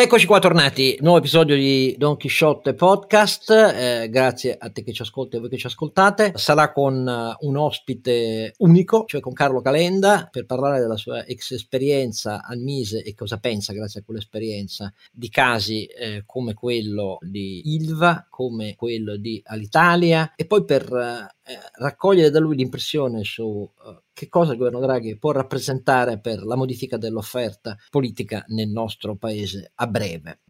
Eccoci qua tornati, nuovo episodio di Don Quixote Podcast, eh, grazie a te che ci ascolti e a voi che ci ascoltate, sarà con uh, un ospite unico, cioè con Carlo Calenda, per parlare della sua ex esperienza al Mise e cosa pensa grazie a quell'esperienza di casi eh, come quello di Ilva, come quello di Alitalia. E poi per uh, raccogliere da lui l'impressione su uh, che cosa il governo Draghi può rappresentare per la modifica dell'offerta politica nel nostro paese a breve.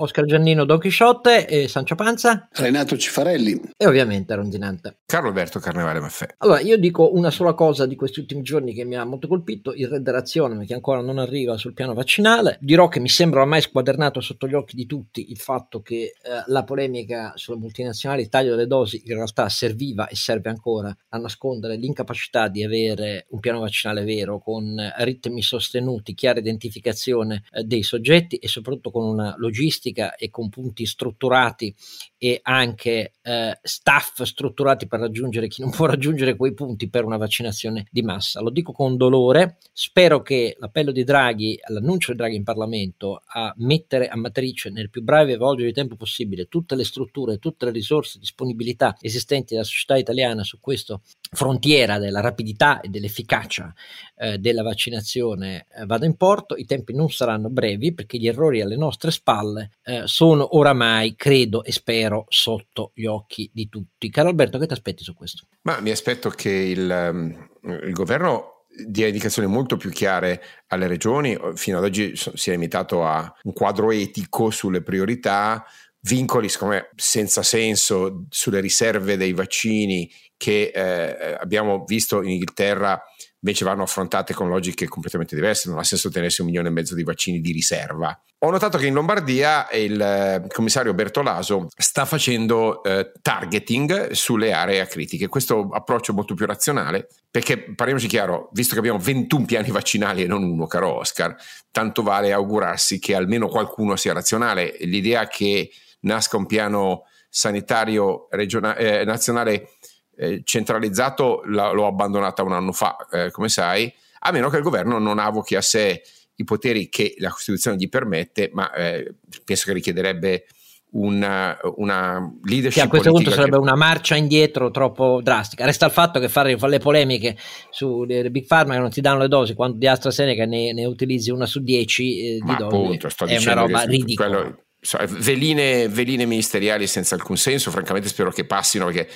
Oscar Giannino Don Chisciotte e Sancio Panza. Renato Cifarelli. E ovviamente Rondinante. Carlo Alberto Carnevale Maffè. Allora, io dico una sola cosa di questi ultimi giorni che mi ha molto colpito, il Rederazione, che ancora non arriva sul piano vaccinale. Dirò che mi sembra ormai squadernato sotto gli occhi di tutti il fatto che eh, la polemica sulle multinazionali, il taglio delle dosi, in realtà serviva e serve ancora a nascondere l'incapacità di avere un piano vaccinale vero, con ritmi sostenuti, chiara identificazione eh, dei soggetti e soprattutto con una logistica logistica e con punti strutturati e anche eh, staff strutturati per raggiungere chi non può raggiungere quei punti per una vaccinazione di massa. Lo dico con dolore, spero che l'appello di Draghi, l'annuncio di Draghi in Parlamento a mettere a matrice nel più breve volgere di tempo possibile tutte le strutture, tutte le risorse, disponibilità esistenti della società italiana su questo frontiera della rapidità e dell'efficacia eh, della vaccinazione eh, vada in porto, i tempi non saranno brevi perché gli errori alle nostre spalle eh, sono oramai, credo e spero, sotto gli occhi di tutti. Caro Alberto, che ti aspetti su questo? Ma mi aspetto che il, um, il governo dia indicazioni molto più chiare alle regioni. Fino ad oggi si è limitato a un quadro etico sulle priorità, vincoli secondo senza senso sulle riserve dei vaccini che eh, abbiamo visto in Inghilterra invece vanno affrontate con logiche completamente diverse, non ha senso tenersi un milione e mezzo di vaccini di riserva. Ho notato che in Lombardia il eh, commissario Bertolaso sta facendo eh, targeting sulle aree critiche. Questo approccio molto più razionale, perché parliamoci chiaro, visto che abbiamo 21 piani vaccinali e non uno, caro Oscar, tanto vale augurarsi che almeno qualcuno sia razionale. L'idea che nasca un piano sanitario regionale, eh, nazionale eh, centralizzato la, l'ho abbandonata un anno fa, eh, come sai, a meno che il governo non avochi a sé i poteri che la Costituzione gli permette, ma eh, penso che richiederebbe una, una leadership. Che a questo punto sarebbe che... una marcia indietro troppo drastica. Resta il fatto che fare, le polemiche sulle big pharma che non ti danno le dosi quando di AstraZeneca ne, ne utilizzi una su dieci eh, di dosi appunto, è una roba ridicola. Quello, veline, veline, ministeriali senza alcun senso, francamente spero che passino perché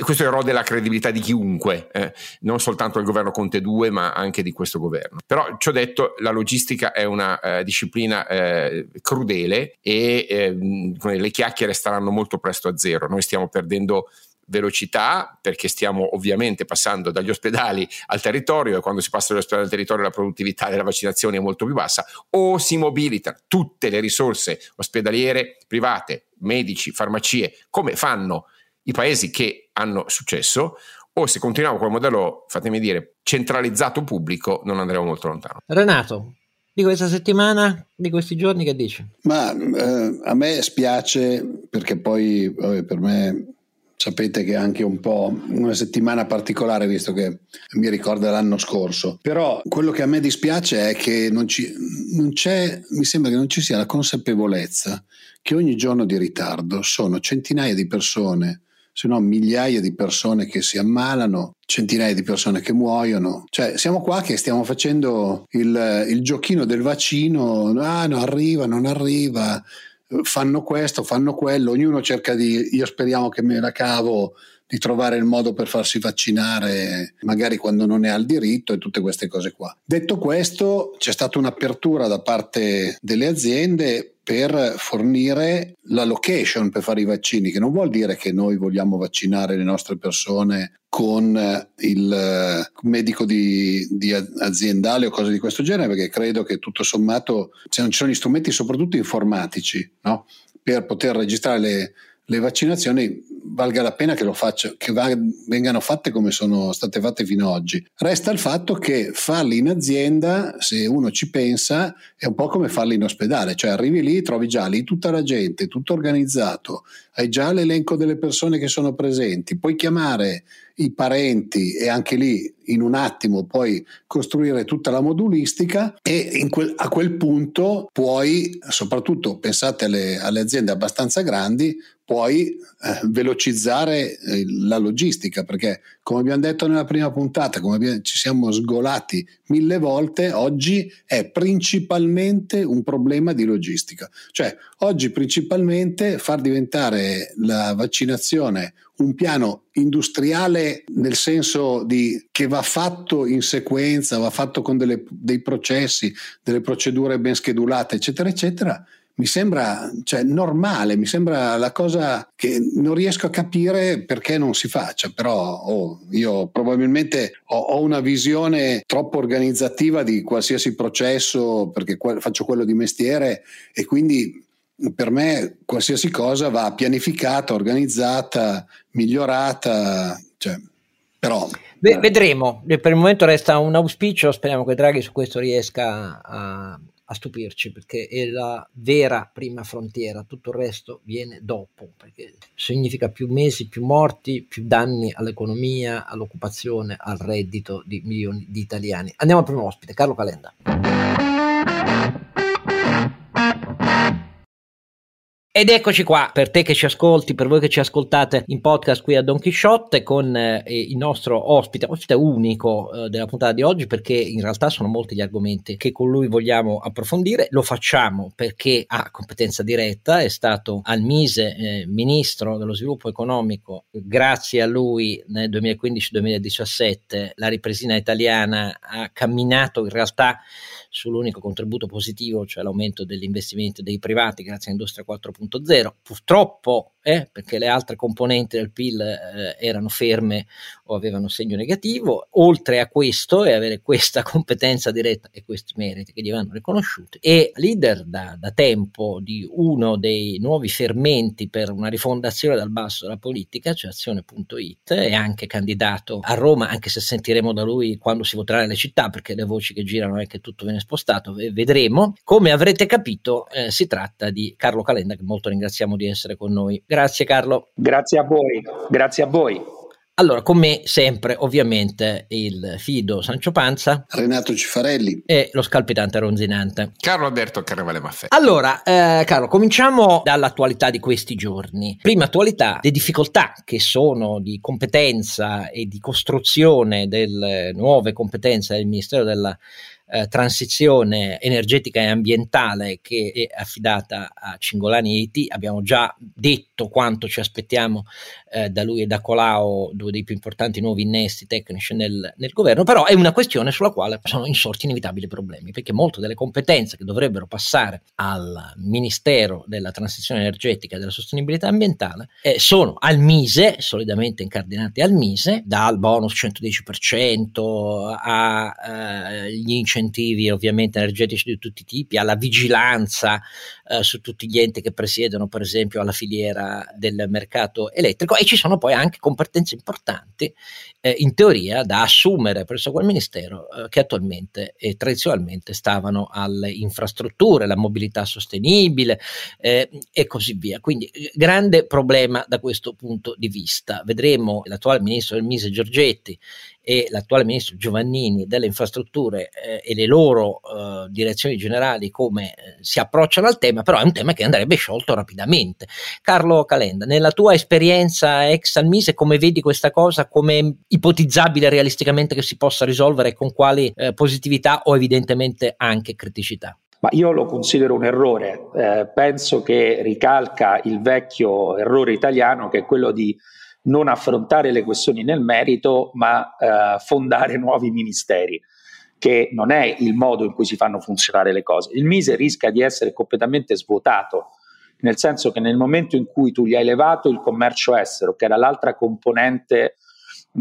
questo erode la credibilità di chiunque, eh, non soltanto del governo Conte 2 ma anche di questo governo. Però ci ho detto, la logistica è una eh, disciplina eh, crudele e ehm, le chiacchiere staranno molto presto a zero, noi stiamo perdendo velocità perché stiamo ovviamente passando dagli ospedali al territorio e quando si passa dagli ospedali al territorio la produttività della vaccinazione è molto più bassa o si mobilitano tutte le risorse ospedaliere private, medici, farmacie come fanno i paesi che hanno successo o se continuiamo con il modello, fatemi dire, centralizzato pubblico non andremo molto lontano. Renato, di questa settimana, di questi giorni, che dici? Ma eh, a me spiace perché poi vabbè, per me sapete che è anche un po' una settimana particolare visto che mi ricorda l'anno scorso. Però quello che a me dispiace è che non, ci, non c'è mi sembra che non ci sia la consapevolezza che ogni giorno di ritardo sono centinaia di persone se no migliaia di persone che si ammalano, centinaia di persone che muoiono. Cioè, siamo qua che stiamo facendo il, il giochino del vaccino, ah, no, arriva, non arriva, fanno questo, fanno quello, ognuno cerca di, io speriamo che me la cavo di trovare il modo per farsi vaccinare, magari quando non ne ha il diritto e tutte queste cose qua. Detto questo, c'è stata un'apertura da parte delle aziende per fornire la location per fare i vaccini, che non vuol dire che noi vogliamo vaccinare le nostre persone con eh, il eh, medico di, di, aziendale o cose di questo genere, perché credo che tutto sommato, se non ci sono gli strumenti soprattutto informatici, no? per poter registrare le, le vaccinazioni valga la pena che, lo faccia, che vengano fatte come sono state fatte fino ad oggi. Resta il fatto che farli in azienda, se uno ci pensa, è un po' come farli in ospedale, cioè arrivi lì, trovi già lì tutta la gente, tutto organizzato, hai già l'elenco delle persone che sono presenti, puoi chiamare i parenti e anche lì in un attimo puoi costruire tutta la modulistica e quel, a quel punto puoi, soprattutto pensate alle, alle aziende abbastanza grandi, puoi eh, velocizzare eh, la logistica perché come abbiamo detto nella prima puntata, come abbiamo, ci siamo sgolati mille volte, oggi è principalmente un problema di logistica. Cioè oggi principalmente far diventare la vaccinazione un piano industriale nel senso di che va fatto in sequenza, va fatto con delle, dei processi, delle procedure ben schedulate, eccetera, eccetera, mi sembra cioè, normale, mi sembra la cosa che non riesco a capire perché non si faccia, però oh, io probabilmente ho, ho, una visione troppo organizzativa di qualsiasi processo perché que- faccio quello di mestiere e quindi per me qualsiasi cosa va pianificata, organizzata, migliorata, cioè, però... Beh, vedremo, per il momento resta un auspicio, speriamo che Draghi su questo riesca a, a stupirci perché è la vera prima frontiera, tutto il resto viene dopo, perché significa più mesi, più morti, più danni all'economia, all'occupazione, al reddito di milioni di italiani. Andiamo al primo ospite, Carlo Calenda. Ed eccoci qua, per te che ci ascolti, per voi che ci ascoltate in podcast qui a Don Chisciotte con eh, il nostro ospite, ospite unico eh, della puntata di oggi perché in realtà sono molti gli argomenti che con lui vogliamo approfondire. Lo facciamo perché ha competenza diretta, è stato al Mise eh, ministro dello sviluppo economico, grazie a lui nel 2015-2017 la ripresina italiana ha camminato in realtà sull'unico contributo positivo, cioè l'aumento degli investimenti dei privati grazie all'industria 4.0. Purtroppo eh, perché le altre componenti del PIL eh, erano ferme o avevano segno negativo, oltre a questo e avere questa competenza diretta e questi meriti che gli vanno riconosciuti, è leader da, da tempo di uno dei nuovi fermenti per una rifondazione dal basso della politica, cioè azione.it, è anche candidato a Roma, anche se sentiremo da lui quando si voterà nelle città, perché le voci che girano è che tutto viene spostato, vedremo. Come avrete capito, eh, si tratta di Carlo Calenda, che molto ringraziamo di essere con noi. Grazie Carlo. Grazie a voi, grazie a voi. Allora, con me sempre ovviamente il Fido Sancio Panza, Renato Cifarelli e lo scalpitante ronzinante Carlo Alberto Carnevale Maffè. Allora, eh, Carlo, cominciamo dall'attualità di questi giorni. Prima attualità, le difficoltà che sono di competenza e di costruzione delle nuove competenze del Ministero della eh, transizione energetica e ambientale che è affidata a Cingolani IT. Abbiamo già detto quanto ci aspettiamo eh, da lui e da Colau, due dei più importanti nuovi innesti tecnici nel, nel, governo, però è una questione sulla quale sono insorti inevitabili problemi, perché molte delle competenze che dovrebbero passare al Ministero della Transizione Energetica e della Sostenibilità Ambientale eh, sono al Mise, solidamente incardinate al Mise, dal bonus 110% agli eh, incentivi ovviamente energetici di tutti i tipi, alla vigilanza eh, su tutti gli enti che presiedono per esempio alla filiera del mercato elettrico e ci sono poi anche competenze importanti eh, in teoria da assumere presso quel ministero eh, che attualmente e tradizionalmente stavano alle infrastrutture, la mobilità sostenibile eh, e così via. Quindi eh, grande problema da questo punto di vista. Vedremo l'attuale ministro del Mise Giorgetti e l'attuale ministro Giovannini delle infrastrutture eh, e le loro eh, direzioni generali come eh, si approcciano al tema, però è un tema che andrebbe sciolto rapidamente. Carlo Calenda, nella tua esperienza ex al Mise, come vedi questa cosa, come ipotizzabile realisticamente che si possa risolvere, con quali eh, positività o evidentemente anche criticità? Ma io lo considero un errore, eh, penso che ricalca il vecchio errore italiano che è quello di non affrontare le questioni nel merito, ma eh, fondare nuovi ministeri, che non è il modo in cui si fanno funzionare le cose. Il Mise rischia di essere completamente svuotato, nel senso che nel momento in cui tu gli hai levato il commercio estero, che era l'altra componente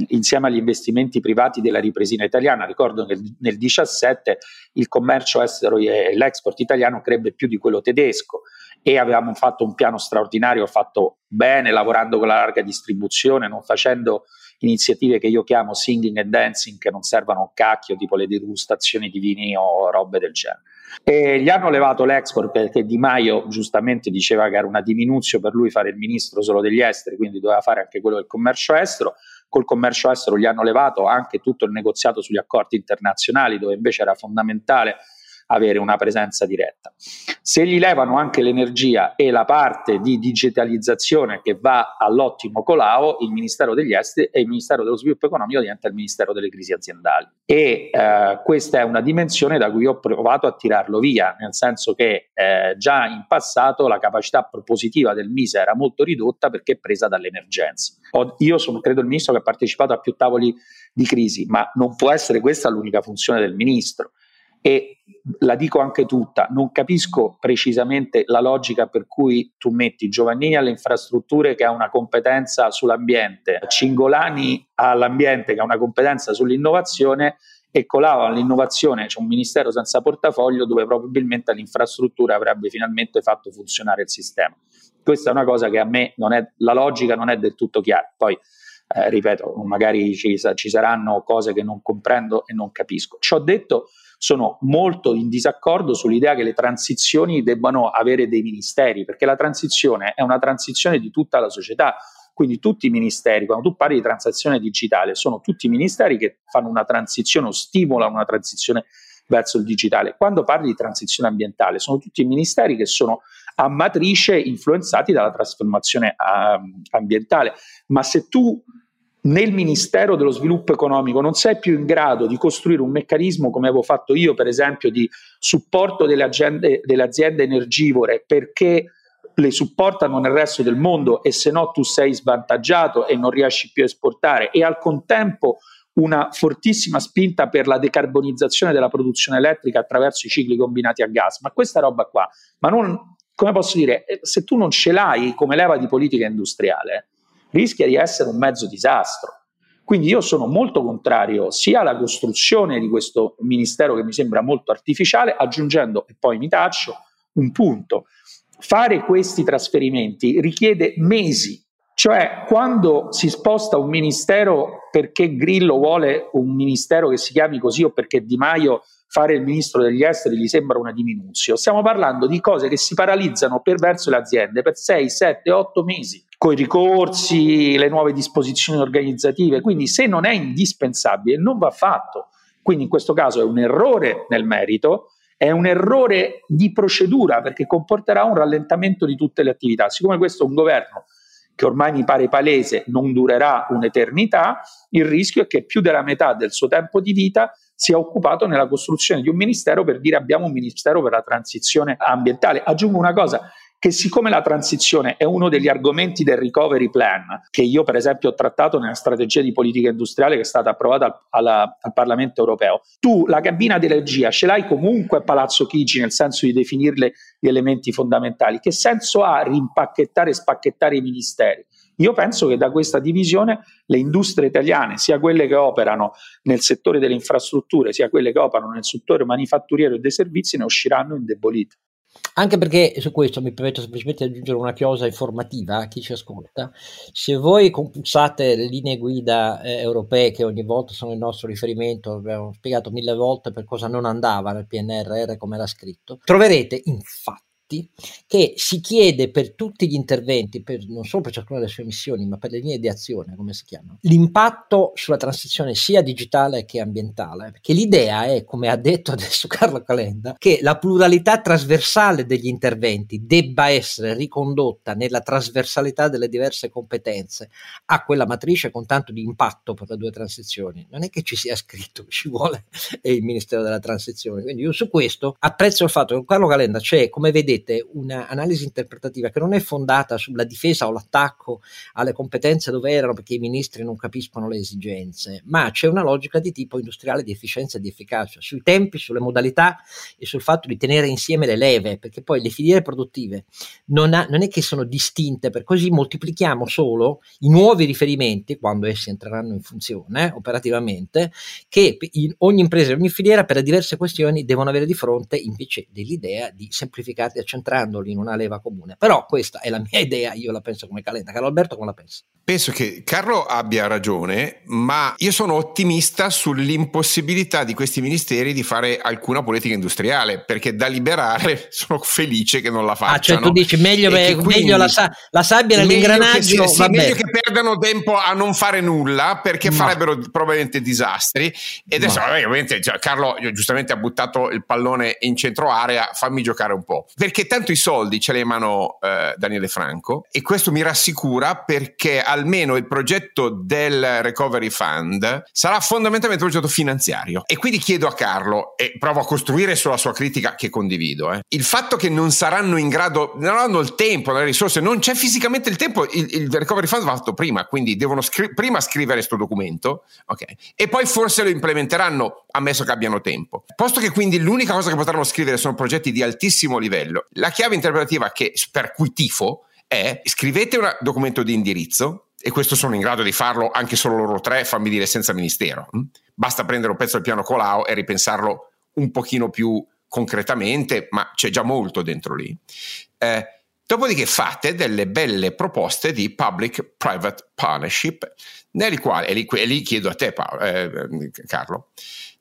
insieme agli investimenti privati della ripresina italiana, ricordo che nel 2017 il commercio estero e l'export italiano crebbe più di quello tedesco e avevamo fatto un piano straordinario fatto bene, lavorando con la larga distribuzione, non facendo iniziative che io chiamo singing e dancing che non servono un cacchio, tipo le degustazioni di vini o robe del genere. E gli hanno levato l'export perché Di Maio giustamente diceva che era una diminuzione per lui fare il ministro solo degli esteri, quindi doveva fare anche quello del commercio estero. Col commercio estero gli hanno levato anche tutto il negoziato sugli accordi internazionali, dove invece era fondamentale avere una presenza diretta. Se gli levano anche l'energia e la parte di digitalizzazione che va all'ottimo Colau, il Ministero degli Esteri e il Ministero dello Sviluppo Economico diventa il Ministero delle Crisi Aziendali. E eh, questa è una dimensione da cui ho provato a tirarlo via, nel senso che eh, già in passato la capacità propositiva del MISE era molto ridotta perché presa dall'emergenza. io sono credo il ministro che ha partecipato a più tavoli di crisi, ma non può essere questa l'unica funzione del ministro e la dico anche tutta, non capisco precisamente la logica per cui tu metti Giovannini alle infrastrutture che ha una competenza sull'ambiente, Cingolani all'ambiente che ha una competenza sull'innovazione e Colau all'innovazione c'è un ministero senza portafoglio dove probabilmente l'infrastruttura avrebbe finalmente fatto funzionare il sistema. Questa è una cosa che a me non è, la logica non è del tutto chiara. Poi, eh, ripeto, magari ci, ci saranno cose che non comprendo e non capisco. Ci ho detto sono molto in disaccordo sull'idea che le transizioni debbano avere dei ministeri, perché la transizione è una transizione di tutta la società. Quindi tutti i ministeri, quando tu parli di transazione digitale, sono tutti ministeri che fanno una transizione o stimolano una transizione verso il digitale. Quando parli di transizione ambientale, sono tutti i ministeri che sono a matrice influenzati dalla trasformazione uh, ambientale. Ma se tu nel Ministero dello Sviluppo Economico non sei più in grado di costruire un meccanismo come avevo fatto io, per esempio, di supporto delle, agende, delle aziende energivore perché le supportano nel resto del mondo e se no tu sei svantaggiato e non riesci più a esportare. E al contempo una fortissima spinta per la decarbonizzazione della produzione elettrica attraverso i cicli combinati a gas, ma questa roba qua, ma non, come posso dire, eh, se tu non ce l'hai come leva di politica industriale, rischia di essere un mezzo disastro. Quindi io sono molto contrario sia alla costruzione di questo ministero che mi sembra molto artificiale, aggiungendo, e poi mi taccio, un punto. Fare questi trasferimenti richiede mesi, cioè quando si sposta un ministero perché Grillo vuole un ministero che si chiami così o perché Di Maio fare il ministro degli esteri gli sembra una diminuzione. Stiamo parlando di cose che si paralizzano per verso le aziende per 6, 7, 8 mesi con i ricorsi, le nuove disposizioni organizzative. Quindi se non è indispensabile non va fatto. Quindi in questo caso è un errore nel merito, è un errore di procedura perché comporterà un rallentamento di tutte le attività. Siccome questo è un governo che ormai mi pare palese non durerà un'eternità, il rischio è che più della metà del suo tempo di vita sia occupato nella costruzione di un ministero per dire abbiamo un ministero per la transizione ambientale. Aggiungo una cosa, che siccome la transizione è uno degli argomenti del recovery plan, che io per esempio ho trattato nella strategia di politica industriale che è stata approvata al, alla, al Parlamento europeo, tu la cabina di regia ce l'hai comunque a Palazzo Chigi nel senso di definirle gli elementi fondamentali. Che senso ha rimpacchettare e spacchettare i ministeri? Io penso che da questa divisione le industrie italiane, sia quelle che operano nel settore delle infrastrutture, sia quelle che operano nel settore manifatturiero e dei servizi, ne usciranno indebolite. Anche perché su questo mi permetto semplicemente di aggiungere una chiosa informativa a chi ci ascolta. Se voi compulsate le linee guida eh, europee, che ogni volta sono il nostro riferimento, abbiamo spiegato mille volte per cosa non andava nel PNRR come era scritto, troverete infatti che si chiede per tutti gli interventi, per, non solo per ciascuna delle sue missioni, ma per le linee di azione, come si chiamano, l'impatto sulla transizione sia digitale che ambientale. Perché l'idea è, come ha detto adesso Carlo Calenda, che la pluralità trasversale degli interventi debba essere ricondotta nella trasversalità delle diverse competenze a quella matrice con tanto di impatto per le due transizioni. Non è che ci sia scritto ci vuole il Ministero della Transizione. Quindi io su questo apprezzo il fatto che Carlo Calenda c'è, come vedete, vedete un'analisi interpretativa che non è fondata sulla difesa o l'attacco alle competenze dove erano perché i ministri non capiscono le esigenze, ma c'è una logica di tipo industriale di efficienza e di efficacia, sui tempi, sulle modalità e sul fatto di tenere insieme le leve, perché poi le filiere produttive non, ha, non è che sono distinte, per così moltiplichiamo solo i nuovi riferimenti, quando essi entreranno in funzione eh, operativamente, che in ogni impresa e ogni filiera per diverse questioni devono avere di fronte invece dell'idea di semplificare decentrandoli in una leva comune. Però questa è la mia idea, io la penso come Calenda. Carlo Alberto come la pensa? Penso che Carlo abbia ragione, ma io sono ottimista sull'impossibilità di questi ministeri di fare alcuna politica industriale, perché da liberare sono felice che non la facciano. Ah, cioè tu dici meglio, meglio la, sa- la, sabbia nell'ingranaggio, che, sì, sì, meglio che perdano tempo a non fare nulla, perché no. farebbero probabilmente disastri. E adesso, no. ovviamente, cioè, Carlo giustamente ha buttato il pallone in centro area, fammi giocare un po'. Perché tanto i soldi ce li mano eh, Daniele Franco, e questo mi rassicura perché almeno il progetto del Recovery Fund sarà fondamentalmente un progetto finanziario. E quindi chiedo a Carlo, e provo a costruire sulla sua critica che condivido, eh, il fatto che non saranno in grado, non hanno il tempo, le risorse, non c'è fisicamente il tempo, il, il Recovery Fund va fatto prima, quindi devono scri- prima scrivere questo documento, ok? E poi forse lo implementeranno, ammesso che abbiano tempo. Posto che quindi l'unica cosa che potranno scrivere sono progetti di altissimo livello, la chiave interpretativa che, per cui tifo è scrivete un documento di indirizzo, e questo sono in grado di farlo anche solo loro tre, fammi dire senza ministero. Hm? Basta prendere un pezzo del piano Colau e ripensarlo un pochino più concretamente, ma c'è già molto dentro lì. Eh, dopodiché fate delle belle proposte di public-private partnership, nel quale, e lì, e lì chiedo a te Paolo, eh, Carlo,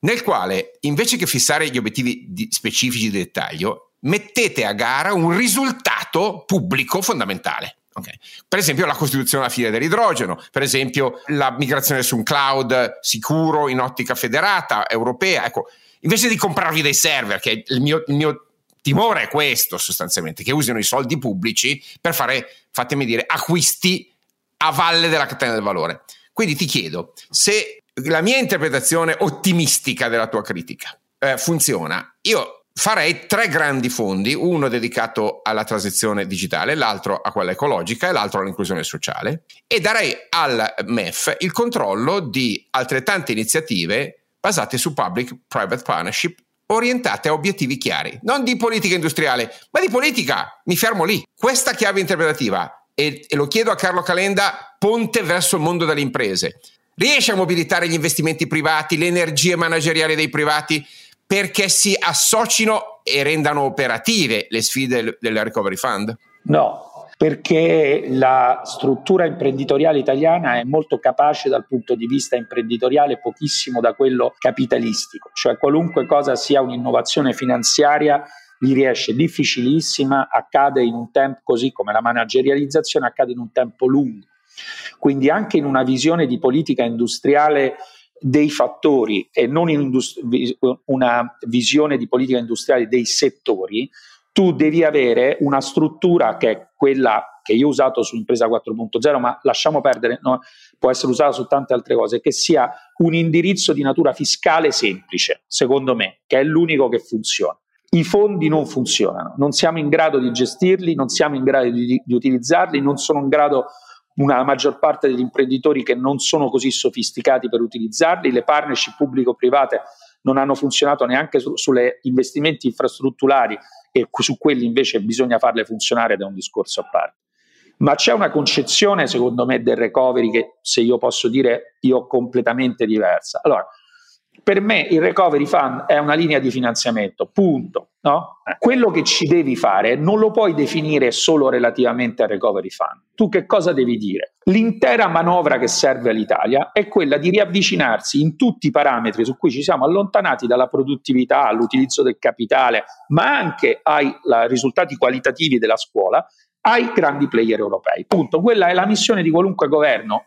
nel quale invece che fissare gli obiettivi di specifici di dettaglio, mettete a gara un risultato pubblico fondamentale. Okay. Per esempio la costituzione della filiera dell'idrogeno, per esempio la migrazione su un cloud sicuro in ottica federata, europea. Ecco, invece di comprarvi dei server, che il mio, il mio timore è questo sostanzialmente, che usino i soldi pubblici per fare, fatemi dire, acquisti a valle della catena del valore. Quindi ti chiedo se la mia interpretazione ottimistica della tua critica eh, funziona. Io farei tre grandi fondi, uno dedicato alla transizione digitale, l'altro a quella ecologica e l'altro all'inclusione sociale e darei al MEF il controllo di altrettante iniziative basate su public-private partnership orientate a obiettivi chiari, non di politica industriale, ma di politica. Mi fermo lì. Questa chiave interpretativa, e, e lo chiedo a Carlo Calenda, ponte verso il mondo delle imprese. Riesce a mobilitare gli investimenti privati, le energie manageriali dei privati perché si associno e rendano operative le sfide del, del Recovery Fund? No, perché la struttura imprenditoriale italiana è molto capace dal punto di vista imprenditoriale, pochissimo da quello capitalistico, cioè qualunque cosa sia un'innovazione finanziaria gli riesce difficilissima, accade in un tempo così come la managerializzazione accade in un tempo lungo. Quindi anche in una visione di politica industriale dei fattori e non in industri- una visione di politica industriale dei settori, tu devi avere una struttura che è quella che io ho usato su Impresa 4.0, ma lasciamo perdere, no? può essere usata su tante altre cose, che sia un indirizzo di natura fiscale semplice, secondo me, che è l'unico che funziona. I fondi non funzionano, non siamo in grado di gestirli, non siamo in grado di, di utilizzarli, non sono in grado una maggior parte degli imprenditori che non sono così sofisticati per utilizzarli, le partnership pubblico-private non hanno funzionato neanche su, sulle investimenti infrastrutturali e su quelli invece bisogna farle funzionare ed è un discorso a parte. Ma c'è una concezione, secondo me, del recovery che, se io posso dire, io ho completamente diversa. Allora, per me il recovery fund è una linea di finanziamento, punto. No? Quello che ci devi fare non lo puoi definire solo relativamente al recovery fund. Tu che cosa devi dire? L'intera manovra che serve all'Italia è quella di riavvicinarsi in tutti i parametri su cui ci siamo allontanati dalla produttività, all'utilizzo del capitale, ma anche ai la, risultati qualitativi della scuola, ai grandi player europei. Punto. Quella è la missione di qualunque governo.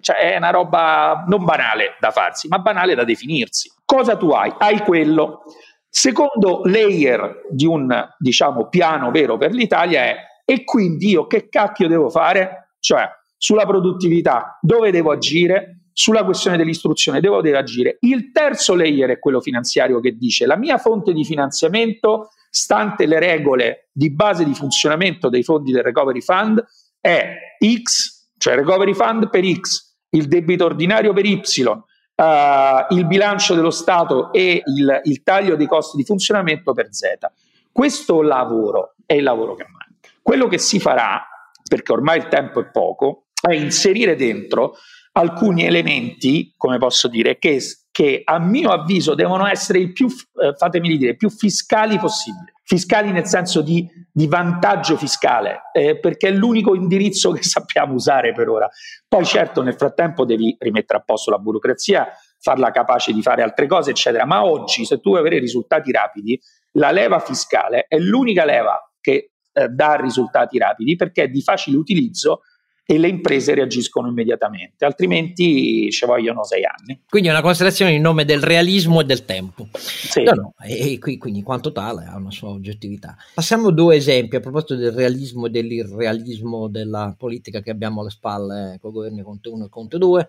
Cioè, è una roba non banale da farsi, ma banale da definirsi. Cosa tu hai? Hai quello. Secondo layer di un diciamo, piano vero per l'Italia è e quindi io che cacchio devo fare? Cioè, sulla produttività, dove devo agire? Sulla questione dell'istruzione, devo, agire. Il terzo layer è quello finanziario che dice la mia fonte di finanziamento stante le regole di base di funzionamento dei fondi del Recovery Fund, è X, cioè Recovery Fund per X, il debito ordinario per Y, uh, il bilancio dello Stato e il, il taglio dei costi di funzionamento per Z. Questo lavoro è il lavoro che manca. Quello che si farà, perché ormai il tempo è poco, è inserire dentro alcuni elementi, come posso dire, che che a mio avviso devono essere il più, eh, fatemi dire, più fiscali possibile. Fiscali nel senso di di vantaggio fiscale, eh, perché è l'unico indirizzo che sappiamo usare per ora. Poi certo nel frattempo devi rimettere a posto la burocrazia, farla capace di fare altre cose, eccetera. Ma oggi, se tu vuoi avere risultati rapidi, la leva fiscale è l'unica leva che eh, dà risultati rapidi perché è di facile utilizzo e le imprese reagiscono immediatamente, altrimenti ci vogliono sei anni. Quindi è una considerazione in nome del realismo e del tempo. Sì. No, no, e, e quindi in quanto tale ha una sua oggettività. Passiamo a due esempi a proposito del realismo e dell'irrealismo della politica che abbiamo alle spalle con il governo Conte 1 e Conte 2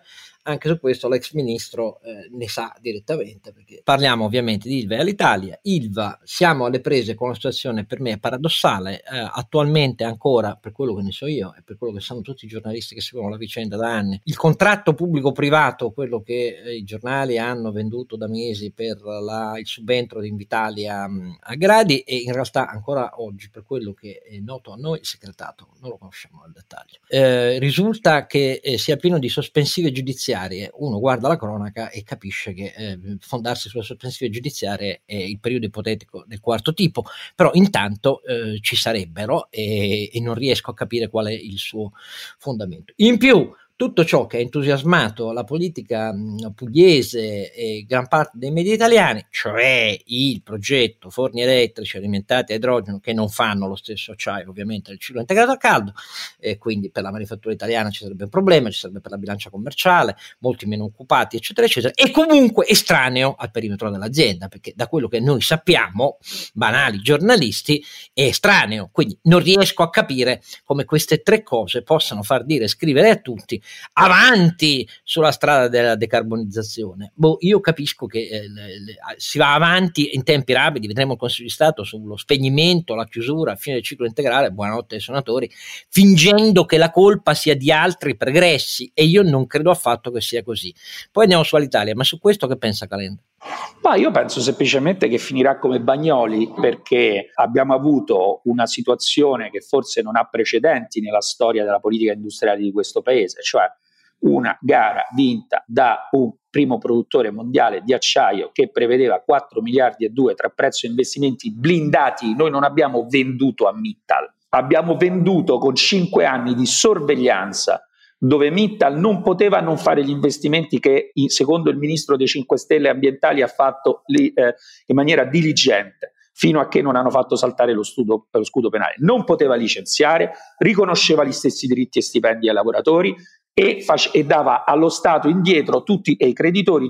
anche su questo l'ex ministro eh, ne sa direttamente, perché parliamo ovviamente di Ilva e all'Italia. Ilva, siamo alle prese con una situazione per me paradossale, eh, attualmente ancora, per quello che ne so io e per quello che sanno tutti i giornalisti che seguono la vicenda da anni, il contratto pubblico-privato, quello che eh, i giornali hanno venduto da mesi per la, il subentro di Invitalia mm, a Gradi e in realtà ancora oggi, per quello che è noto a noi, il segretato non lo conosciamo nel dettaglio. Eh, risulta che eh, sia pieno di sospensive giudiziarie giudiziarie, uno guarda la cronaca e capisce che eh, fondarsi sulle sospensive giudiziarie è il periodo ipotetico del quarto tipo, però intanto eh, ci sarebbero e, e non riesco a capire qual è il suo fondamento. In più, tutto ciò che ha entusiasmato la politica pugliese e gran parte dei media italiani, cioè il progetto forni elettrici alimentati a idrogeno che non fanno lo stesso acciaio ovviamente del ciclo integrato a caldo, e quindi per la manifattura italiana ci sarebbe un problema, ci sarebbe per la bilancia commerciale, molti meno occupati, eccetera, eccetera, e comunque estraneo al perimetro dell'azienda, perché da quello che noi sappiamo, banali giornalisti, è estraneo, quindi non riesco a capire come queste tre cose possano far dire e scrivere a tutti avanti sulla strada della decarbonizzazione. Boh, io capisco che eh, le, le, si va avanti in tempi rapidi, vedremo il Consiglio di Stato sullo spegnimento, la chiusura, fine del ciclo integrale, buonanotte ai senatori, fingendo che la colpa sia di altri pregressi e io non credo affatto che sia così. Poi andiamo su all'Italia, ma su questo che pensa Calenda? Ma io penso semplicemente che finirà come Bagnoli perché abbiamo avuto una situazione che forse non ha precedenti nella storia della politica industriale di questo paese, cioè una gara vinta da un primo produttore mondiale di acciaio che prevedeva 4 miliardi e 2 tra prezzo e investimenti blindati. Noi non abbiamo venduto a Mittal, abbiamo venduto con 5 anni di sorveglianza dove Mittal non poteva non fare gli investimenti che secondo il ministro dei 5 Stelle ambientali ha fatto lì, eh, in maniera diligente fino a che non hanno fatto saltare lo, studo, lo scudo penale. Non poteva licenziare, riconosceva gli stessi diritti e stipendi ai lavoratori e, face- e dava allo Stato indietro tutti i creditori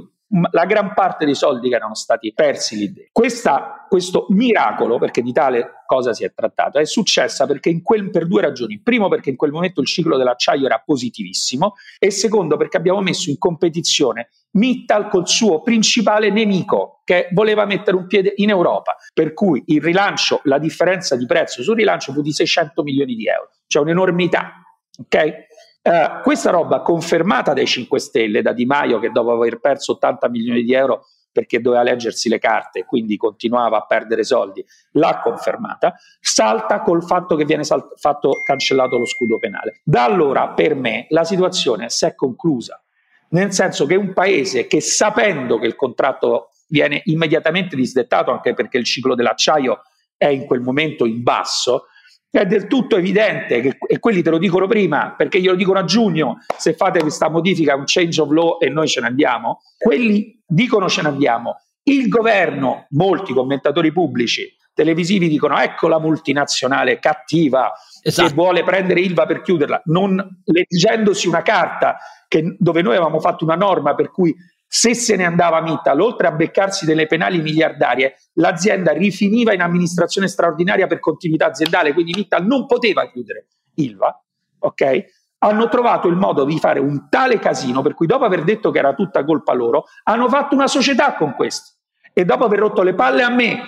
la gran parte dei soldi che erano stati persi lì dentro. Questa, questo miracolo, perché di tale cosa si è trattato, è successa quel, per due ragioni. Primo, perché in quel momento il ciclo dell'acciaio era positivissimo, e secondo, perché abbiamo messo in competizione Mittal col suo principale nemico, che voleva mettere un piede in Europa. Per cui il rilancio, la differenza di prezzo sul rilancio fu di 600 milioni di euro, cioè un'enormità. Ok? Uh, questa roba confermata dai 5 Stelle, da Di Maio che dopo aver perso 80 milioni di euro perché doveva leggersi le carte e quindi continuava a perdere soldi, l'ha confermata, salta col fatto che viene sal- fatto cancellato lo scudo penale. Da allora per me la situazione si è conclusa, nel senso che un paese che sapendo che il contratto viene immediatamente disdettato anche perché il ciclo dell'acciaio è in quel momento in basso, è del tutto evidente che, e quelli te lo dicono prima perché glielo dicono a giugno se fate questa modifica un change of law e noi ce ne andiamo. Quelli dicono ce ne andiamo. Il governo molti commentatori pubblici televisivi dicono ecco la multinazionale cattiva esatto. che vuole prendere Ilva per chiuderla. Non leggendosi una carta che, dove noi avevamo fatto una norma per cui se se ne andava Mittal, oltre a beccarsi delle penali miliardarie, l'azienda rifiniva in amministrazione straordinaria per continuità aziendale, quindi Mittal non poteva chiudere Ilva, ok? Hanno trovato il modo di fare un tale casino per cui dopo aver detto che era tutta colpa loro, hanno fatto una società con questo e dopo aver rotto le palle a me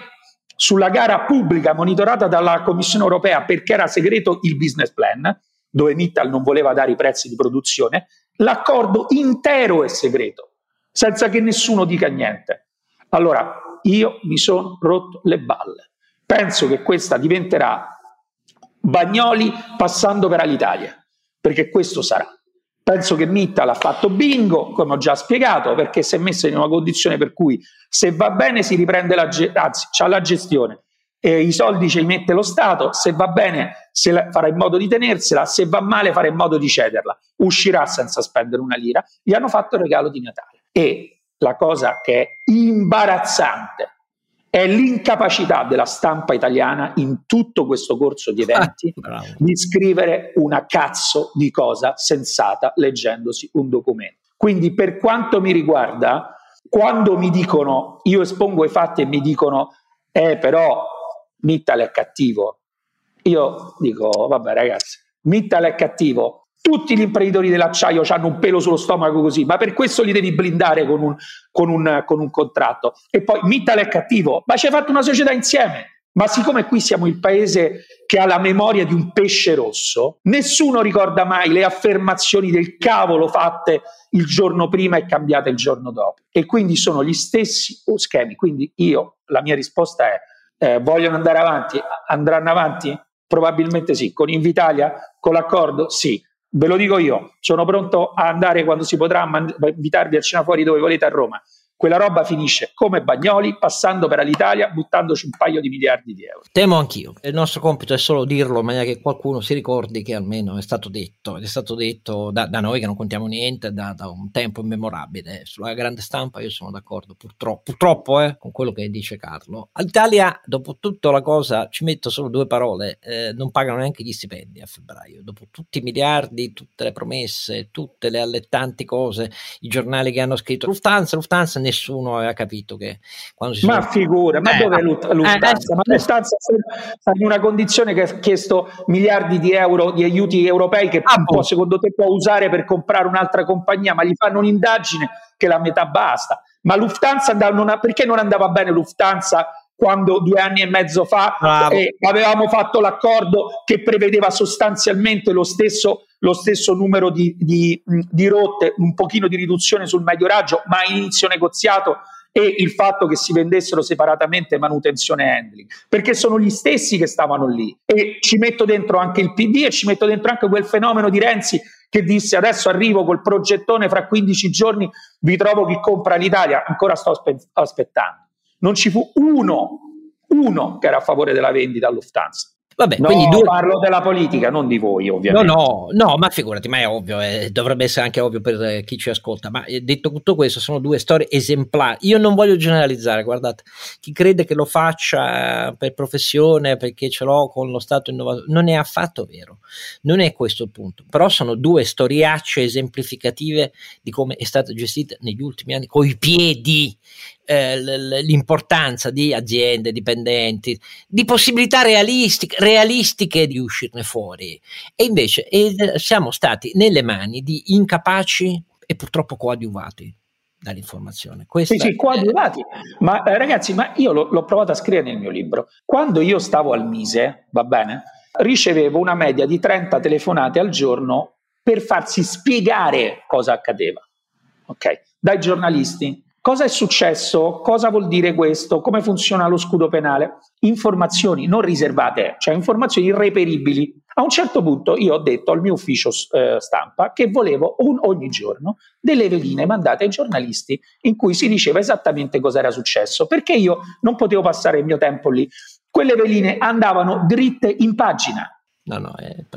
sulla gara pubblica monitorata dalla Commissione europea perché era segreto il business plan, dove Mittal non voleva dare i prezzi di produzione, l'accordo intero è segreto senza che nessuno dica niente. Allora, io mi sono rotto le balle. Penso che questa diventerà Bagnoli passando per l'Italia, perché questo sarà. Penso che Mitta l'ha fatto bingo, come ho già spiegato, perché si è messa in una condizione per cui se va bene si riprende la, ge- anzi, c'ha la gestione. eh, i soldi ce li mette lo Stato, se va bene se farà in modo di tenersela, se va male farà in modo di cederla, uscirà senza spendere una lira, gli hanno fatto il regalo di Natale. E la cosa che è imbarazzante è l'incapacità della stampa italiana in tutto questo corso di eventi ah, di scrivere una cazzo di cosa sensata leggendosi un documento. Quindi per quanto mi riguarda, quando mi dicono, io espongo i fatti e mi dicono, eh però Mittal è cattivo, io dico, vabbè ragazzi, Mittal è cattivo, tutti gli imprenditori dell'acciaio hanno un pelo sullo stomaco così, ma per questo li devi blindare con un, con un, con un contratto. E poi Mittal è cattivo, ma ci hai fatto una società insieme. Ma siccome qui siamo il paese che ha la memoria di un pesce rosso, nessuno ricorda mai le affermazioni del cavolo fatte il giorno prima e cambiate il giorno dopo. E quindi sono gli stessi schemi. Quindi io, la mia risposta è, eh, vogliono andare avanti? Andranno avanti? Probabilmente sì. Con Invitalia? Con l'accordo? Sì. Ve lo dico io, sono pronto a andare quando si potrà a invitarvi a cena fuori dove volete a Roma quella roba finisce come Bagnoli, passando per l'Italia, buttandoci un paio di miliardi di euro. Temo anch'io. Il nostro compito è solo dirlo in maniera che qualcuno si ricordi che almeno è stato detto, ed è stato detto da, da noi che non contiamo niente da, da, un tempo immemorabile. Sulla grande stampa io sono d'accordo, purtroppo, purtroppo eh, con quello che dice Carlo. All'Italia, dopo tutta la cosa, ci metto solo due parole, eh, non pagano neanche gli stipendi a febbraio. Dopo tutti i miliardi, tutte le promesse, tutte le allettanti cose, i giornali che hanno scritto Lufthansa, Lufthansa, nessuno aveva capito che quando si ma sono... figura, ma eh, dove è Lufthansa? Eh, ma Lufthansa sta in una condizione che ha chiesto miliardi di euro di aiuti europei che ah, boh. secondo te può usare per comprare un'altra compagnia, ma gli fanno un'indagine che la metà basta. Ma Lufthansa non ha, perché non andava bene Lufthansa quando due anni e mezzo fa eh, avevamo fatto l'accordo che prevedeva sostanzialmente lo stesso, lo stesso numero di, di, di, rotte, un pochino di riduzione sul medio raggio, ma inizio negoziato e il fatto che si vendessero separatamente manutenzione e handling, perché sono gli stessi che stavano lì. E ci metto dentro anche il PD e ci metto dentro anche quel fenomeno di Renzi che disse adesso arrivo col progettone fra 15 giorni vi trovo chi compra l'Italia, ancora sto aspettando. Non ci fu uno, uno che era a favore della vendita a Lufthansa. Vabbè, no, quindi due... parlo della politica, non di voi, ovviamente. No, no, no, ma figurati, ma è ovvio, eh, dovrebbe essere anche ovvio per eh, chi ci ascolta. Ma eh, detto tutto questo, sono due storie esemplari. Io non voglio generalizzare, guardate, chi crede che lo faccia per professione, perché ce l'ho con lo Stato innovatore, non è affatto vero. Non è questo il punto. Però sono due storiacce esemplificative di come è stata gestita negli ultimi anni, coi piedi eh, l'importanza di aziende, dipendenti, di possibilità realistiche, realistiche di uscirne fuori. E invece eh, siamo stati nelle mani di incapaci e purtroppo coadiuvati dall'informazione. Questa sì, sì, coadiuvati. Ma eh, ragazzi, ma io lo, l'ho provato a scrivere nel mio libro. Quando io stavo al Mise, va bene, ricevevo una media di 30 telefonate al giorno per farsi spiegare cosa accadeva. Ok? Dai giornalisti, Cosa è successo? Cosa vuol dire questo? Come funziona lo scudo penale? Informazioni non riservate, cioè informazioni irreperibili. A un certo punto io ho detto al mio ufficio eh, stampa che volevo un, ogni giorno delle veline mandate ai giornalisti in cui si diceva esattamente cosa era successo, perché io non potevo passare il mio tempo lì. Quelle veline andavano dritte in pagina, No, no,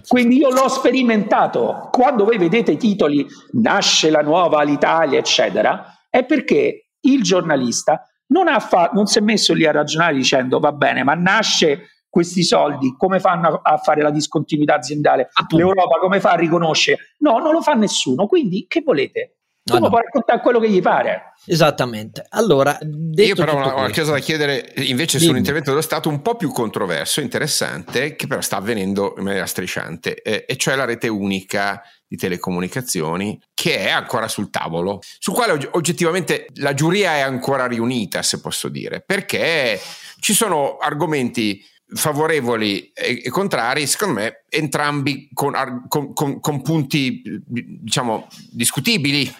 Quindi io l'ho sperimentato. Quando voi vedete i titoli Nasce la nuova l'Italia, eccetera, è perché il giornalista non, fa- non si è messo lì a ragionare dicendo va bene, ma nasce questi soldi, come fanno a, fare la discontinuità aziendale? Appunto. L'Europa come fa a riconoscere? No, non lo fa nessuno. Quindi che volete? No, Uno no. può raccontare quello che gli pare. Esattamente. Allora, io però ho una, una, cosa da chiedere invece Dimmi. sull'intervento dello Stato un po' più controverso, interessante, che però sta avvenendo in maniera strisciante, eh, e cioè la rete unica di telecomunicazioni che è ancora sul tavolo, sul quale oggettivamente la giuria è ancora riunita, se posso dire, perché ci sono argomenti favorevoli e, e contrari, secondo me, entrambi con, con, con, con punti, diciamo, discutibili.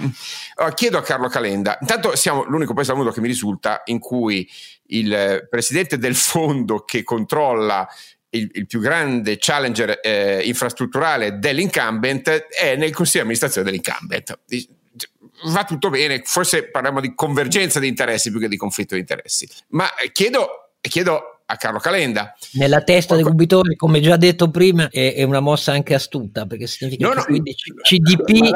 Allora, chiedo a Carlo Calenda, intanto siamo l'unico paese al mondo che mi risulta in cui il presidente del fondo che controlla il, il più grande challenger eh, infrastrutturale dell'incumbent è nel consiglio di amministrazione dell'incumbent. Va tutto bene, forse parliamo di convergenza di interessi più che di conflitto di interessi. Ma chiedo, chiedo a Carlo Calenda. Nella testa dei cubitori, come già detto prima, è, è, una mossa anche astuta, perché significa no, che no, quindi CDP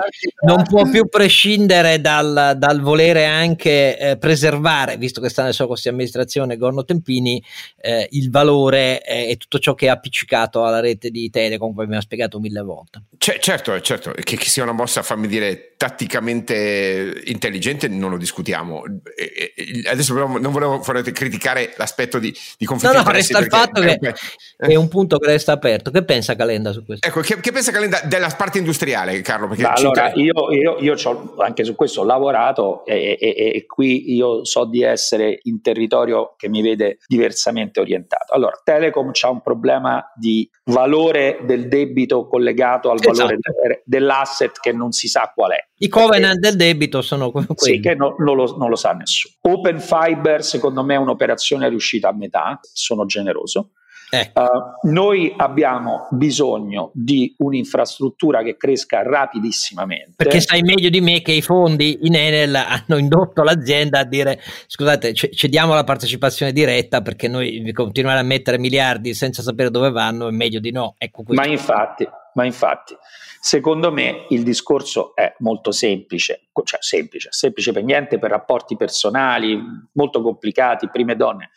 non può più prescindere dal, dal volere anche eh, preservare, visto che sta nella sua questa amministrazione Gorno Tempini, eh, il valore eh, e tutto ciò che è appiccicato alla rete di Telecom, come abbiamo spiegato mille volte. C- certo, certo, che, che sia una mossa, fammi dire, tatticamente intelligente, non lo discutiamo. E, e, adesso non volevo criticare l'aspetto di, di conflitto no, no, resta il fatto che è un punto che resta aperto. Che pensa Calenda su questo? Ecco, che, che pensa Calenda della parte industriale, Carlo? Perché allora, io, io, io anche su questo ho lavorato e, e, e, qui io so di essere in territorio che mi vede diversamente orientato. Allora, Telecom ha un problema di valore del debito collegato al valore esatto. dell'asset che non si sa qual è. I covenant del debito sono quelli. Sì, che no, non, lo, non, lo, sa nessuno. Open Fiber, secondo me, è un'operazione riuscita a metà, sono generoso. Ecco. Uh, noi abbiamo bisogno di un'infrastruttura che cresca rapidissimamente. Perché sai meglio di me che i fondi in Enel hanno indotto l'azienda a dire scusate, cediamo la partecipazione diretta perché noi continuare a mettere miliardi senza sapere dove vanno è meglio di no. Ecco ma infatti, ma infatti, secondo me il discorso è molto semplice, cioè semplice, semplice per niente, per rapporti personali molto complicati, prime donne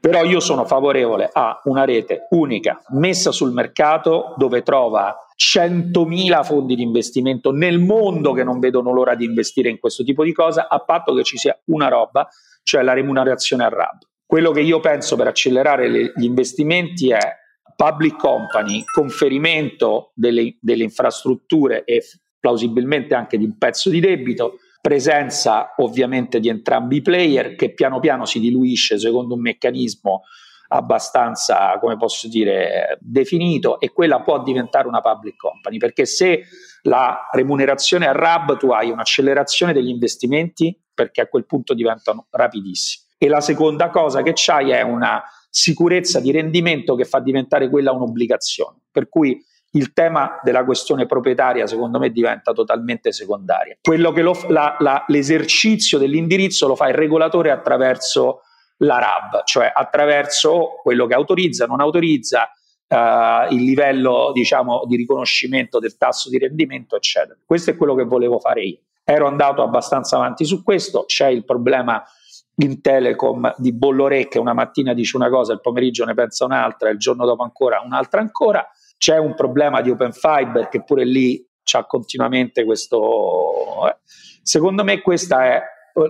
però io sono favorevole a una rete unica messa sul mercato dove trova 100.000 fondi di investimento nel mondo che non vedono l'ora di investire in questo tipo di cosa, a patto che ci sia una roba, cioè la remunerazione a RAB. Quello che io penso per accelerare le, gli investimenti è public company, conferimento delle, delle infrastrutture e plausibilmente anche di un pezzo di debito, presenza ovviamente di entrambi i player che piano piano si diluisce secondo un meccanismo abbastanza, come posso dire, definito e quella può diventare una public company, perché se la remunerazione a RAB tu hai un'accelerazione degli investimenti perché a quel punto diventano rapidissimi. E la seconda cosa che c'hai è una sicurezza di rendimento che fa diventare quella un'obbligazione. Per cui il tema della questione proprietaria secondo me diventa totalmente secondaria. Quello che lo, la, la, l'esercizio dell'indirizzo lo fa il regolatore attraverso la RAB, cioè attraverso quello che autorizza, non autorizza, Uh, il livello diciamo, di riconoscimento del tasso di rendimento, eccetera. Questo è quello che volevo fare io. Ero andato abbastanza avanti su questo, c'è il problema in Telecom di Bolloré che una mattina dice una cosa, il pomeriggio ne pensa un'altra, il giorno dopo ancora un'altra ancora. C'è un problema di open fiber che pure lì c'ha continuamente questo. Eh. Secondo me questa è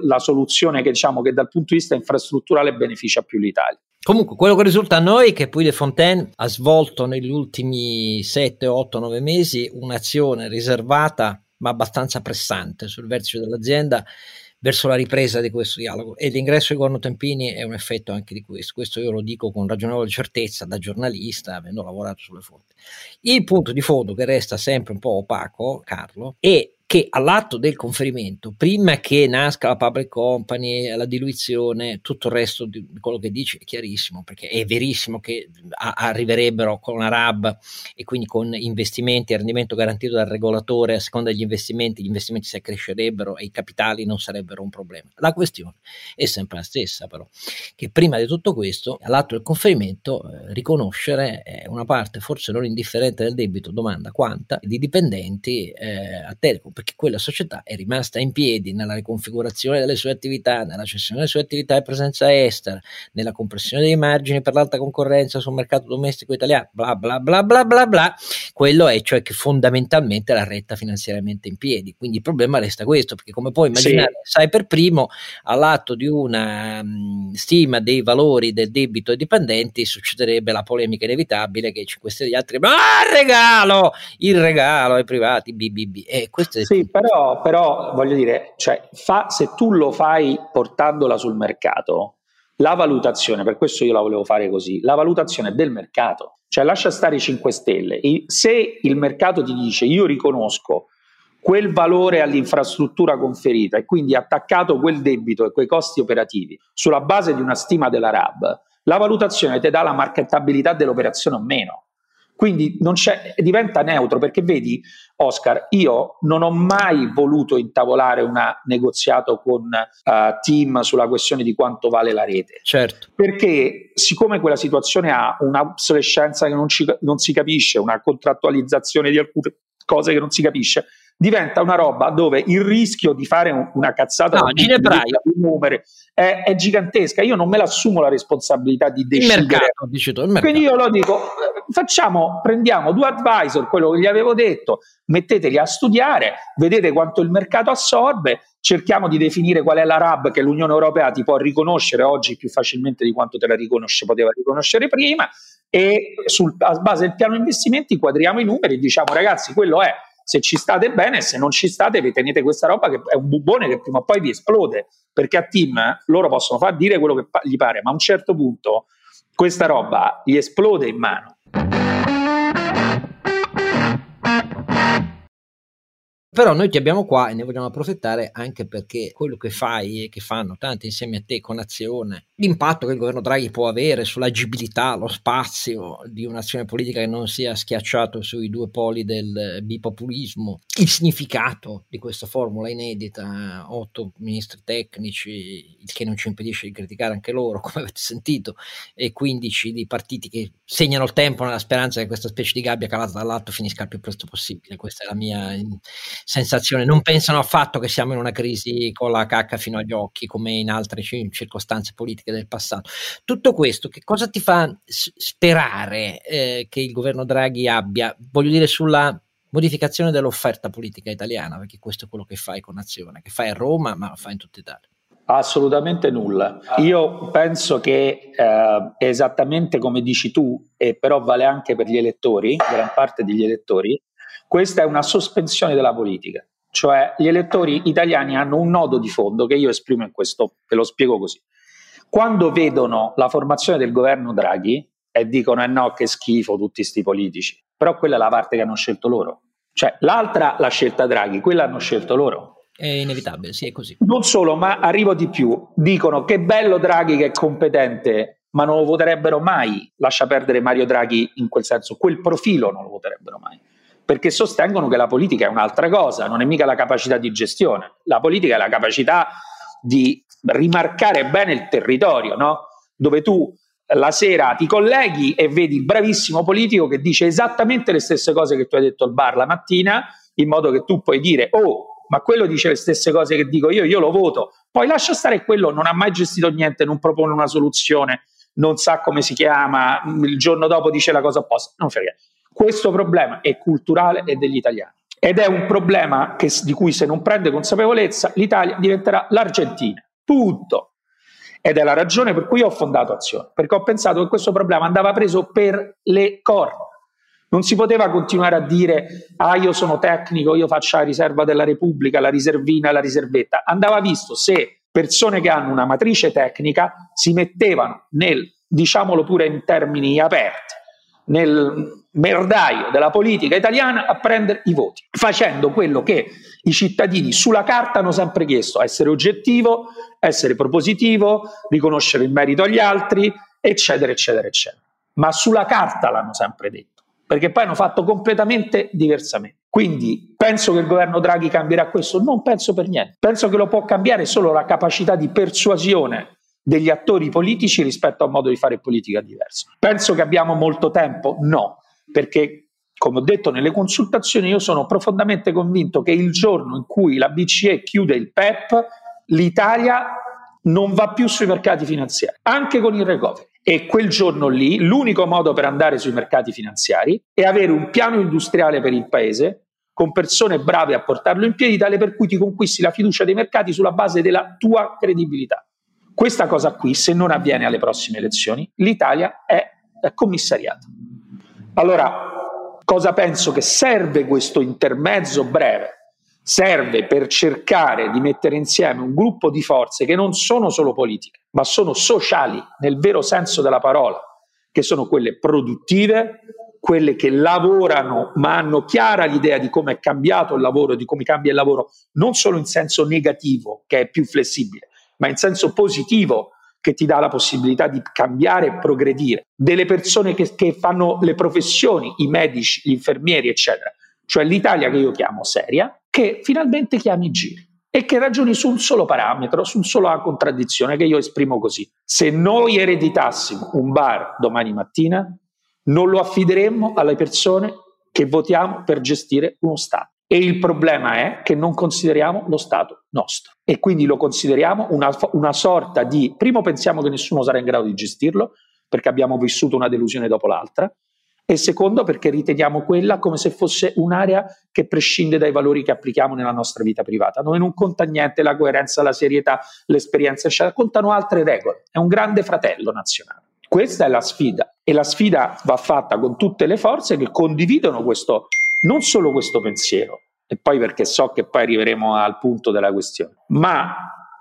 la soluzione che diciamo che dal punto di vista infrastrutturale beneficia più l'Italia. Comunque, quello che risulta a noi è che Puy de Fontaine ha svolto negli ultimi 7, 8, 9 mesi un'azione riservata ma abbastanza pressante sul vertice dell'azienda verso la ripresa di questo dialogo e l'ingresso di Gorno Tempini è un effetto anche di questo, questo io lo dico con ragionevole certezza da giornalista avendo lavorato sulle fonti. Il punto di fondo che resta sempre un po' opaco, Carlo, è che all'atto del conferimento, prima che nasca la public company, la diluizione, tutto il resto di quello che dici è chiarissimo, perché è verissimo che a- arriverebbero con una RAB e quindi con investimenti rendimento garantito dal regolatore a seconda degli investimenti, gli investimenti si accrescerebbero e i capitali non sarebbero un problema. La questione è sempre la stessa però, che prima di tutto questo, all'atto del conferimento, eh, riconoscere eh, una parte forse non indifferente del debito, domanda quanta, di dipendenti eh, a Telecom perché quella società è rimasta in piedi nella riconfigurazione delle sue attività, nella cessione delle sue attività e presenza estera, nella compressione dei margini per l'alta concorrenza sul mercato domestico italiano, bla bla bla bla bla bla. Quello è cioè che fondamentalmente la retta finanziariamente in piedi. Quindi il problema resta questo, perché come puoi immaginare, sì. sai per primo, all'atto di una um, stima dei valori del debito ai dipendenti succederebbe la polemica inevitabile che 5 Stelle e gli altri, ma regalo, il regalo ai privati, BBB. E questo è sì, però, però voglio dire, cioè, fa, se tu lo fai portandola sul mercato, la valutazione, per questo io la volevo fare così, la valutazione del mercato, cioè lascia stare i 5 Stelle. Se il mercato ti dice io riconosco quel valore all'infrastruttura conferita e quindi attaccato quel debito e quei costi operativi sulla base di una stima della RAB, la valutazione ti dà la markettabilità dell'operazione o meno. Quindi diventa neutro perché vedi, Oscar, io non ho mai voluto intavolare un negoziato con uh, team sulla questione di quanto vale la rete. Certo. Perché siccome quella situazione ha un'obsolescenza che non, ci, non si capisce, una contrattualizzazione di alcune cose che non si capisce, diventa una roba dove il rischio di fare una cazzata no, di numeri è, è, gigantesca. Io non me l'assumo la responsabilità di decidere. Il mercato, dici tu, il mercato. Quindi io lo dico, facciamo, prendiamo due advisor, quello che gli avevo detto, metteteli a studiare, vedete quanto il mercato assorbe, cerchiamo di definire qual è la RAB che l'Unione Europea ti può riconoscere oggi più facilmente di quanto te la riconosce, poteva riconoscere prima e sul, a base del piano investimenti quadriamo i numeri e diciamo ragazzi quello è se ci state bene, se non ci state vi tenete questa roba che è un bubone che prima o poi vi esplode, perché a team loro possono far dire quello che gli pare, ma a un certo punto questa roba gli esplode in mano. Però noi ti abbiamo qua e ne vogliamo approfittare anche perché quello che fai e che fanno tanti insieme a te con azione, l'impatto che il governo Draghi può avere sull'agibilità, lo spazio di un'azione politica che non sia schiacciato sui due poli del bipopulismo, il significato di questa formula inedita, otto ministri tecnici, il che non ci impedisce di criticare anche loro, come avete sentito, e 15 di partiti che segnano il tempo nella speranza che questa specie di gabbia calata dall'alto finisca il più presto possibile. Questa è la mia sensazione, non pensano affatto che siamo in una crisi con la cacca fino agli occhi come in altre circostanze politiche del passato. Tutto questo che cosa ti fa sperare eh, che il governo Draghi abbia, voglio dire, sulla modificazione dell'offerta politica italiana, perché questo è quello che fai con Azione, che fai a Roma ma lo fai in tutta Italia. Assolutamente nulla. Io penso che eh, esattamente come dici tu, e però vale anche per gli elettori, gran parte degli elettori, questa è una sospensione della politica, cioè gli elettori italiani hanno un nodo di fondo che io esprimo in questo, e lo spiego così. Quando vedono la formazione del governo Draghi e dicono eh no che schifo tutti questi politici, però quella è la parte che hanno scelto loro. Cioè l'altra l'ha scelta Draghi, quella hanno scelto loro. È inevitabile, sì, è così. Non solo, ma arrivo di più. Dicono che bello Draghi che è competente, ma non lo voterebbero mai. Lascia perdere Mario Draghi in quel senso, quel profilo non lo voterebbero mai perché sostengono che la politica è un'altra cosa, non è mica la capacità di gestione, la politica è la capacità di rimarcare bene il territorio, no? dove tu la sera ti colleghi e vedi il bravissimo politico che dice esattamente le stesse cose che tu hai detto al bar la mattina, in modo che tu puoi dire, oh, ma quello dice le stesse cose che dico io, io lo voto. Poi lascia stare quello, non ha mai gestito niente, non propone una soluzione, non sa come si chiama, il giorno dopo dice la cosa opposta. Non frega. Questo problema è culturale e degli italiani. Ed è un problema che, di cui se non prende consapevolezza l'Italia diventerà l'Argentina. Tutto. Ed è la ragione per cui ho fondato Azione, perché ho pensato che questo problema andava preso per le corna. Non si poteva continuare a dire, ah io sono tecnico, io faccio la riserva della Repubblica, la riservina, la riservetta. Andava visto se persone che hanno una matrice tecnica si mettevano nel, diciamolo pure in termini aperti, nel merdaio della politica italiana a prendere i voti, facendo quello che i cittadini sulla carta hanno sempre chiesto, essere oggettivo, essere propositivo, riconoscere il merito agli altri, eccetera, eccetera, eccetera. Ma sulla carta l'hanno sempre detto, perché poi hanno fatto completamente diversamente. Quindi penso che il governo Draghi cambierà questo? Non penso per niente. Penso che lo può cambiare solo la capacità di persuasione degli attori politici rispetto a un modo di fare politica diverso. Penso che abbiamo molto tempo? No, perché come ho detto nelle consultazioni, io sono profondamente convinto che il giorno in cui la BCE chiude il PEP, l'Italia non va più sui mercati finanziari, anche con il recovery. E quel giorno lì l'unico modo per andare sui mercati finanziari è avere un piano industriale per il paese con persone brave a portarlo in piedi, tale per cui ti conquisti la fiducia dei mercati sulla base della tua credibilità. Questa cosa qui, se non avviene alle prossime elezioni, l'Italia è, commissariata. Allora, cosa penso che serve questo intermezzo breve? Serve per cercare di mettere insieme un gruppo di forze che non sono solo politiche, ma sono sociali nel vero senso della parola, che sono quelle produttive, quelle che lavorano ma hanno chiara l'idea di come è cambiato il lavoro, di come cambia il lavoro, non solo in senso negativo, che è più flessibile, ma in senso positivo, che ti dà la possibilità di cambiare e progredire, delle persone che, che fanno le professioni, i medici, gli infermieri, eccetera. Cioè l'Italia che io chiamo seria, che finalmente chiami i giri e che ragioni su un solo parametro, su un solo contraddizione che io esprimo così. Se noi ereditassimo un bar domani mattina, non lo affideremmo alle persone che votiamo per gestire uno Stato. E il problema è che non consideriamo lo Stato nostro e quindi lo consideriamo una, una sorta di, primo pensiamo che nessuno sarà in grado di gestirlo perché abbiamo vissuto una delusione dopo l'altra e secondo perché riteniamo quella come se fosse un'area che prescinde dai valori che applichiamo nella nostra vita privata. Noi non conta niente la coerenza, la serietà, l'esperienza, eccetera, contano altre regole. È un grande fratello nazionale. Questa è la sfida e la sfida va fatta con tutte le forze che condividono questo, non solo questo pensiero, e poi perché so che poi arriveremo al punto della questione, ma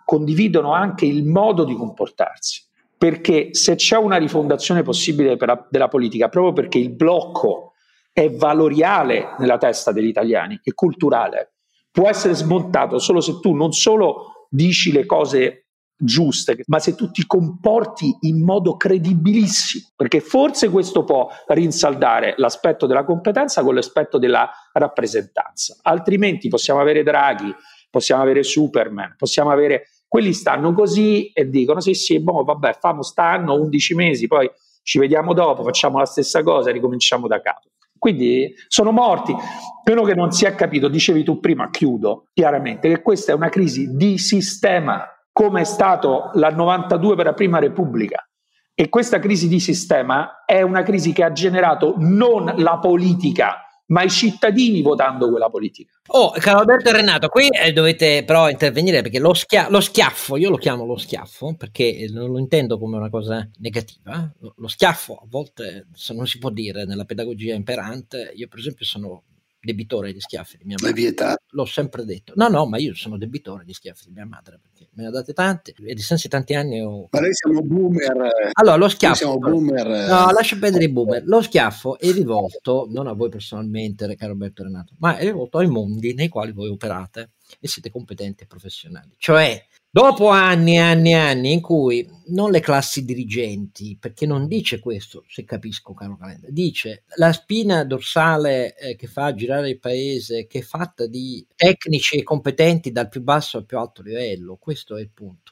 condividono anche il modo di comportarsi. Perché se c'è una rifondazione possibile la, della politica, proprio perché il blocco è valoriale nella testa degli italiani, è culturale, può essere smontato solo se tu non solo dici le cose giuste, ma se tu ti comporti in modo credibilissimo, perché forse questo può rinsaldare l'aspetto della competenza con l'aspetto della rappresentanza. Altrimenti possiamo avere Draghi, possiamo avere Superman, possiamo avere quelli stanno così e dicono sì sì, boh, vabbè, famo stanno 11 mesi, poi ci vediamo dopo, facciamo la stessa cosa e ricominciamo da capo. Quindi sono morti. Quello che non si è capito, dicevi tu prima, chiudo chiaramente, che questa è una crisi di sistema, come è stato la 92 per la Prima Repubblica. E questa crisi di sistema è una crisi che ha generato non la politica, ma i cittadini votando quella politica. Oh, caro Alberto e Renato, qui eh, dovete però intervenire perché lo, schia- lo, schiaffo, io lo chiamo lo schiaffo perché non lo intendo come una cosa negativa. Lo, lo schiaffo a volte, non si può dire nella pedagogia imperante, io per esempio sono debitore di schiaffi di mia madre. L'ho sempre detto. No, no, ma io sono debitore di schiaffi di mia madre perché me ne ha date tante e di sensi tanti anni ho... Ma noi siamo boomer. Allora, lo schiaffo... Siamo boomer. No, lascia perdere i boomer. Lo schiaffo è rivolto, non a voi personalmente, caro Roberto Renato, ma è rivolto ai mondi nei quali voi operate e siete competenti e professionali. Cioè, Dopo anni e anni e anni in cui non le classi dirigenti, perché non dice questo, se capisco caro Calenda, dice la spina dorsale eh, che fa girare il paese, che è fatta di tecnici e competenti dal più basso al più alto livello, questo è il punto,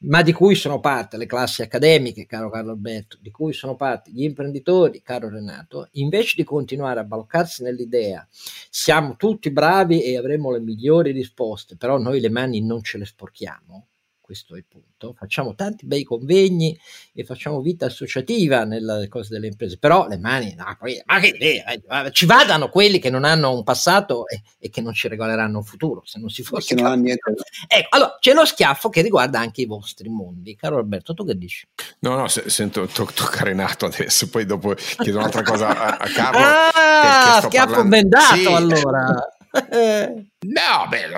ma di cui sono parte le classi accademiche, caro Carlo Alberto, di cui sono parte gli imprenditori, caro Renato, invece di continuare a baloccarsi nell'idea siamo tutti bravi e avremo le migliori risposte, però noi le mani non ce le sporchiamo questo è il punto. Facciamo tanti bei convegni e facciamo vita associativa nelle cose delle imprese, però le mani, no, poi, ma che idea, eh, ci vadano quelli che non hanno un passato e, e, che non ci regaleranno un futuro, se non si fosse... Che non niente. Ecco, allora c'è lo schiaffo che riguarda anche i vostri mondi. Caro Alberto, tu che dici? No, no, se, sento to- toccare nato adesso, poi dopo chiedo un'altra cosa a, a Carlo. Ah, schiaffo parlando. bendato sì. allora. no, beh,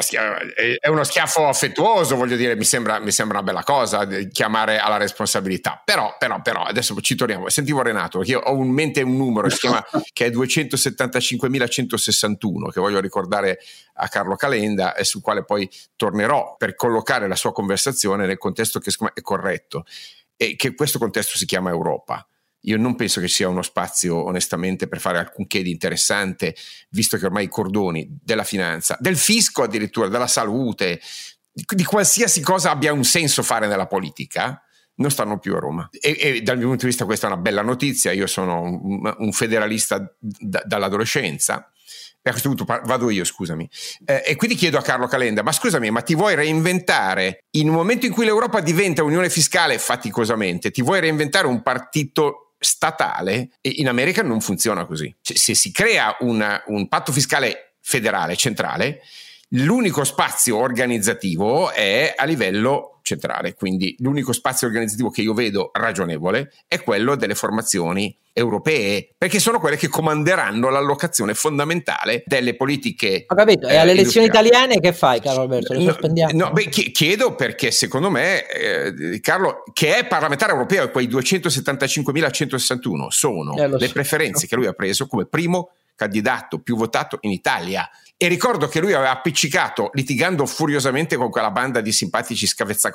è uno schiaffo affettuoso, voglio dire, mi sembra, mi sembra, una bella cosa chiamare alla responsabilità. Però, però, però, adesso ci torniamo. Sentivo Renato, che io ho in mente un numero chiama, che è 275.161, che voglio ricordare a Carlo Calenda e sul quale poi tornerò per collocare la sua conversazione nel contesto che è corretto. E che questo contesto si chiama Europa io non penso che sia uno spazio, onestamente, per fare alcunché di interessante, visto che ormai i cordoni della finanza, del fisco addirittura, della salute, di, di qualsiasi cosa abbia un senso fare nella politica, non stanno più a Roma. E, e, dal mio punto di vista questa è una bella notizia, io sono un, un federalista d- dall'adolescenza. E a questo punto vado io, scusami. Eh, e quindi chiedo a Carlo Calenda, ma scusami, ma ti vuoi reinventare in un momento in cui l'Europa diventa unione fiscale faticosamente, ti vuoi reinventare un partito statale in America non funziona così. Cioè, se si crea una, un patto fiscale federale, centrale, l'unico spazio organizzativo è a livello centrale, quindi l'unico spazio organizzativo che io vedo ragionevole è quello delle formazioni europee, perché sono quelle che comanderanno l'allocazione fondamentale delle politiche. Ho capito, e alle eh, elezioni italiane che fai, Carlo Alberto? Le sospendiamo? No, beh, chiedo perché secondo me, eh, Carlo, che è parlamentare europeo e quei 275.161 sono eh, le so. preferenze che lui ha preso come primo candidato più votato in Italia. E ricordo che lui aveva appiccicato, litigando furiosamente con quella banda di simpatici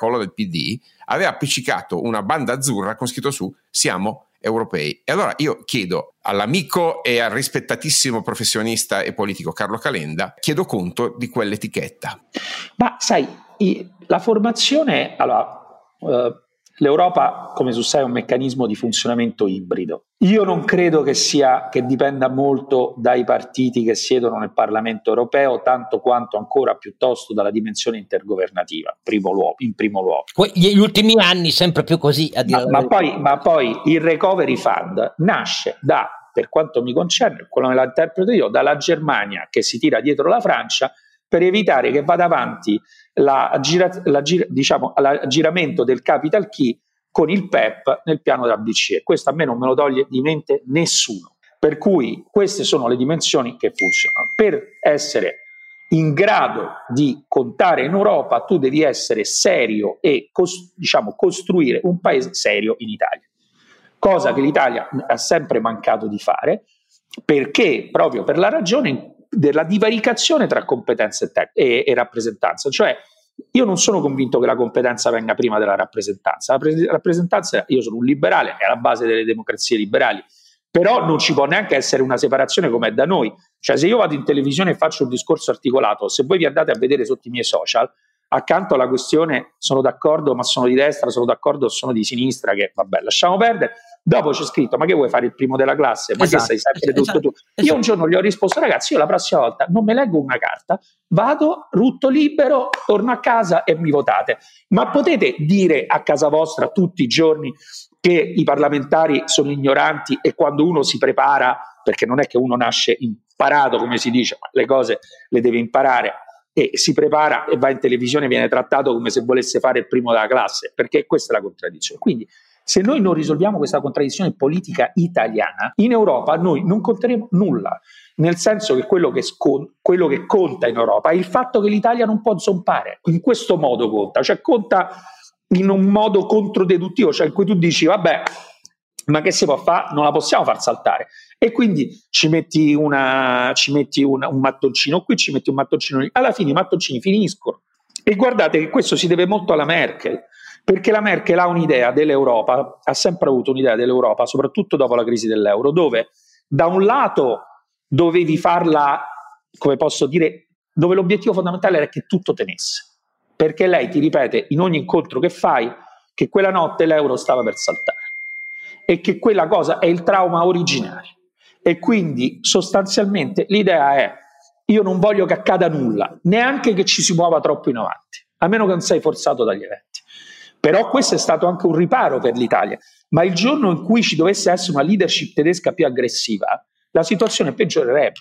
scavezzacollo del PD, aveva appiccicato una banda azzurra con scritto su siamo europei. E allora io chiedo all'amico e al rispettatissimo professionista e politico Carlo Calenda, chiedo conto di quell'etichetta. Ma sai, la formazione, allora, eh, L'Europa, come tu sai, è un meccanismo di funzionamento ibrido. Io non credo che, sia, che dipenda molto dai partiti che siedono nel Parlamento europeo, tanto quanto ancora piuttosto dalla dimensione intergovernativa, primo luogo, in primo luogo. Gli ultimi anni sempre più così. A dire ma, ma, poi, ma poi il Recovery Fund nasce da, per quanto mi concerne, quello me la interpreto io, dalla Germania che si tira dietro la Francia per evitare che vada avanti la, gira, la, diciamo, l'aggiramento del capital key con il PEP nel piano della BCE. Questo a me non me lo toglie di mente nessuno. Per cui queste sono le dimensioni che funzionano. Per essere in grado di contare in Europa, tu devi essere serio e cos- diciamo, costruire un paese serio in Italia. Cosa che l'Italia ha sempre mancato di fare, perché proprio per la ragione della divaricazione tra competenze e, te- e, e rappresentanza. Cioè, io non sono convinto che la competenza venga prima della rappresentanza. La pre- rappresentanza, io sono un liberale, è la base delle democrazie liberali, però non ci può neanche essere una separazione come è da noi. Cioè, se io vado in televisione e faccio un discorso articolato, se voi vi andate a vedere sotto i miei social, accanto alla questione sono d'accordo, ma sono di destra, sono d'accordo, sono di sinistra, che vabbè, lasciamo perdere Dopo c'è scritto: Ma che vuoi fare il primo della classe? Ma esatto, che sei sempre esatto, tutto tu? Esatto. Io un giorno gli ho risposto: Ragazzi, io la prossima volta non mi leggo una carta, vado, rutto libero, torno a casa e mi votate. Ma potete dire a casa vostra tutti i giorni che i parlamentari sono ignoranti e quando uno si prepara, perché non è che uno nasce imparato, come si dice, ma le cose le deve imparare e si prepara e va in televisione viene trattato come se volesse fare il primo della classe, perché questa è la contraddizione. Quindi se noi non risolviamo questa contraddizione politica italiana, in Europa noi non conteremo nulla, nel senso che quello che, scon- quello che conta in Europa è il fatto che l'Italia non può zompare. In questo modo conta, cioè conta in un modo controdeduttivo, cioè in cui tu dici, vabbè, ma che si può fare? Non la possiamo far saltare. E quindi ci metti, una, ci metti una, un mattoncino qui, ci metti un mattoncino lì. Alla fine i mattoncini finiscono. E guardate che questo si deve molto alla Merkel perché la Merkel ha un'idea dell'Europa, ha sempre avuto un'idea dell'Europa, soprattutto dopo la crisi dell'euro, dove da un lato dovevi farla, come posso dire, dove l'obiettivo fondamentale era che tutto tenesse, perché lei ti ripete in ogni incontro che fai che quella notte l'euro stava per saltare. E che quella cosa è il trauma originario. E quindi sostanzialmente l'idea è io non voglio che accada nulla, neanche che ci si muova troppo in avanti, a meno che non sei forzato dagli eventi. Però questo è stato anche un riparo per l'Italia. Ma il giorno in cui ci dovesse essere una leadership tedesca più aggressiva, la situazione peggiorerebbe.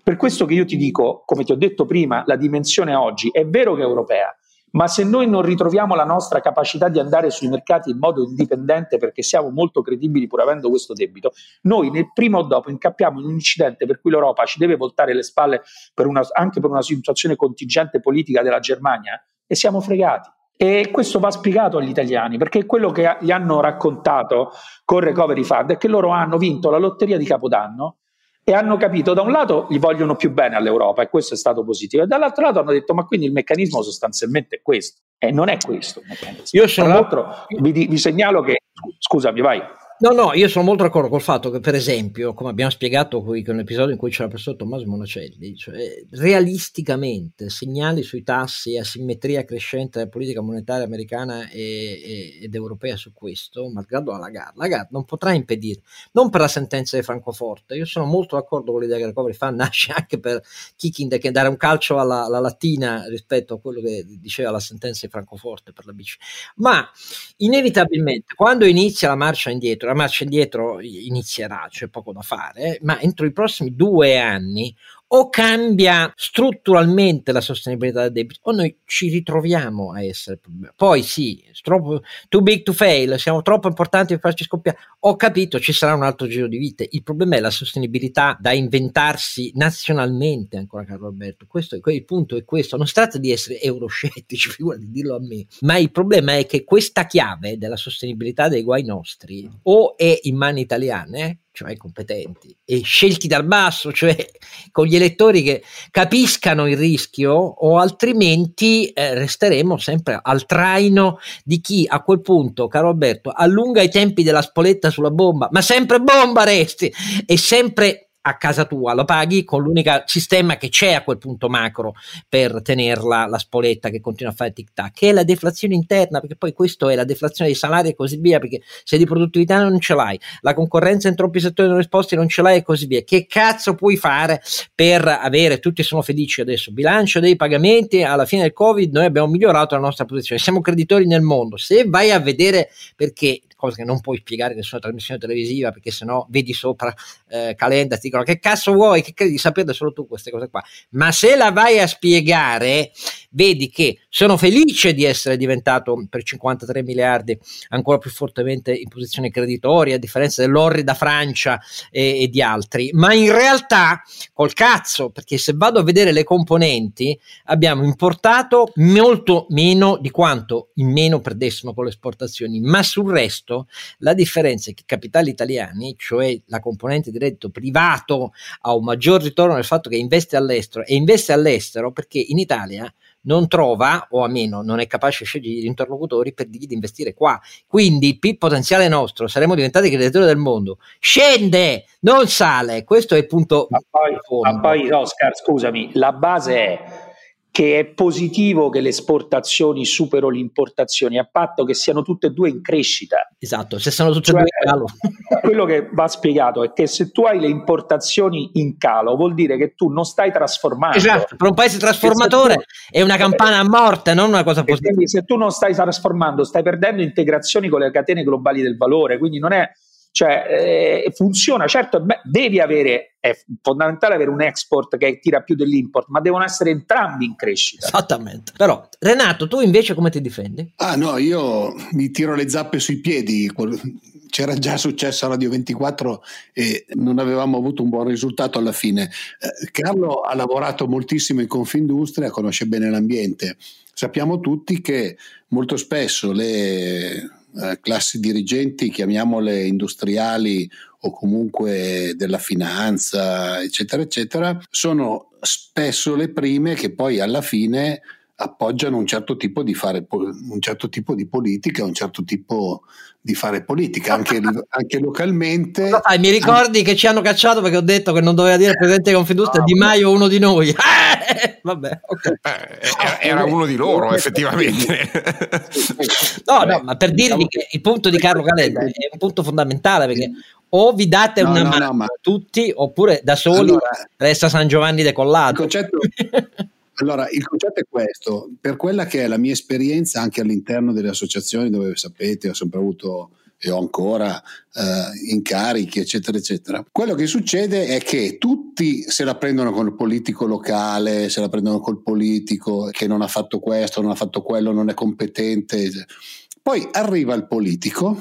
Per questo che io ti dico, come ti ho detto prima, la dimensione oggi è vero che è europea, ma se noi non ritroviamo la nostra capacità di andare sui mercati in modo indipendente perché siamo molto credibili pur avendo questo debito, noi nel prima o dopo incappiamo in un incidente per cui l'Europa ci deve voltare le spalle per una, anche per una situazione contingente politica della Germania e siamo fregati. E questo va spiegato agli italiani, perché quello che gli hanno raccontato con Recovery Fund è che loro hanno vinto la lotteria di Capodanno e hanno capito, da un lato gli vogliono più bene all'Europa e questo è stato positivo, e dall'altro lato hanno detto ma quindi il meccanismo sostanzialmente è questo. E non è questo. Io sono... Tra l'altro vi, vi segnalo che, scusami, vai. No, no, io sono molto d'accordo col fatto che, per esempio, come abbiamo spiegato qui con l'episodio in cui c'era presso Tommaso Monacelli, cioè, realisticamente segnali sui tassi e asimmetria crescente della politica monetaria americana e, e, ed europea su questo, malgrado la Lagarde, Lagarde non potrà impedire, non per la sentenza di Francoforte, io sono molto d'accordo con l'idea che il recovery fund nasce anche per kicking, che dare un calcio alla, alla latina rispetto a quello che diceva la sentenza di Francoforte per la BCE, ma inevitabilmente quando inizia la marcia indietro, la marcia indietro inizierà, c'è poco da fare, ma entro i prossimi due anni o cambia strutturalmente la sostenibilità del debito o noi ci ritroviamo a essere poi sì, troppo, too big to fail siamo troppo importanti per farci scoppiare. Ho capito ci sarà un altro giro di vite. Il problema è la sostenibilità da inventarsi nazionalmente ancora Carlo Alberto. Questo, il punto è questo. Non si tratta di essere euroscettici figura di dirlo a me. Ma il problema è che questa chiave della sostenibilità dei guai nostri o è in mani italiane cioè competenti, e scelti dal basso, cioè con gli elettori che capiscano il rischio, o altrimenti eh, resteremo sempre al traino di chi a quel punto, caro Alberto, allunga i tempi della spoletta sulla bomba, ma sempre bomba resti, e sempre a casa tua, lo paghi con l'unico sistema che c'è a quel punto macro per tenerla la spoletta che continua a fare tic tac, che è la deflazione interna, perché poi questo è la deflazione dei salari e così via, perché se di produttività non ce l'hai, la concorrenza in troppi settori non risposti non ce l'hai e così via. Che cazzo puoi fare per avere, tutti sono felici adesso, bilancio dei pagamenti, alla fine del Covid noi abbiamo migliorato la nostra posizione, siamo creditori nel mondo. Se vai a vedere perché cosa che non puoi spiegare in nessuna trasmissione televisiva perché sennò vedi sopra eh, calenda ti dicono che cazzo vuoi? Che credi di sapere solo tu queste cose qua? Ma se la vai a spiegare vedi che sono felice di essere diventato per 53 miliardi ancora più fortemente in posizione creditoria a differenza dell'orrida Francia e, e di altri. Ma in realtà col cazzo perché se vado a vedere le componenti abbiamo importato molto meno di quanto in meno perdessimo con le esportazioni. Ma sul resto la differenza è che i capitali italiani, cioè la componente di reddito privato, ha un maggior ritorno nel fatto che investe all'estero e investe all'estero perché in Italia non trova o a meno non è capace di scegliere gli interlocutori per dirgli di investire qua. Quindi il PIL potenziale nostro, saremo diventati creditori del mondo, scende, non sale. Questo è il punto. Ma poi, ma poi Oscar, scusami, la base è che è positivo che le esportazioni superino le importazioni a patto che siano tutte e due in crescita. Esatto, se sono tutte e cioè, due in calo. Quello che va spiegato è che se tu hai le importazioni in calo vuol dire che tu non stai trasformando. Esatto, per un paese trasformatore tu, è una campana a morte, non una cosa positiva. Quindi se tu non stai trasformando, stai perdendo integrazioni con le catene globali del valore, quindi non è cioè, eh, funziona, certo, beh, devi avere, è fondamentale avere un export che tira più dell'import, ma devono essere entrambi in crescita. Esattamente. Però, Renato, tu invece come ti difendi? Ah no, io mi tiro le zappe sui piedi. C'era già successo a Radio 24 e non avevamo avuto un buon risultato alla fine. Eh, Carlo ha lavorato moltissimo in Confindustria, conosce bene l'ambiente. Sappiamo tutti che molto spesso le eh, classi dirigenti, chiamiamole industriali o comunque della finanza, eccetera, eccetera, sono spesso le prime che poi alla fine appoggiano un certo tipo di fare un certo tipo di politica, un certo tipo di fare politica anche, anche localmente. Fai, mi ricordi anche... che ci hanno cacciato perché ho detto che non doveva dire presidente di Confindustria no, Di Maio uno di noi. Vabbè, okay. eh, era uno di loro effettivamente. no, no, ma per dirvi che il punto di Carlo Calenda è un punto fondamentale perché o vi date no, una no, mano no, ma... tutti oppure da soli allora, resta San Giovanni decollato. Il concetto, allora, il concetto è questo, per quella che è la mia esperienza anche all'interno delle associazioni dove sapete ho sempre avuto e ho ancora eh, incarichi, eccetera, eccetera. Quello che succede è che tutti se la prendono con il politico locale, se la prendono col politico che non ha fatto questo, non ha fatto quello, non è competente. Poi arriva il politico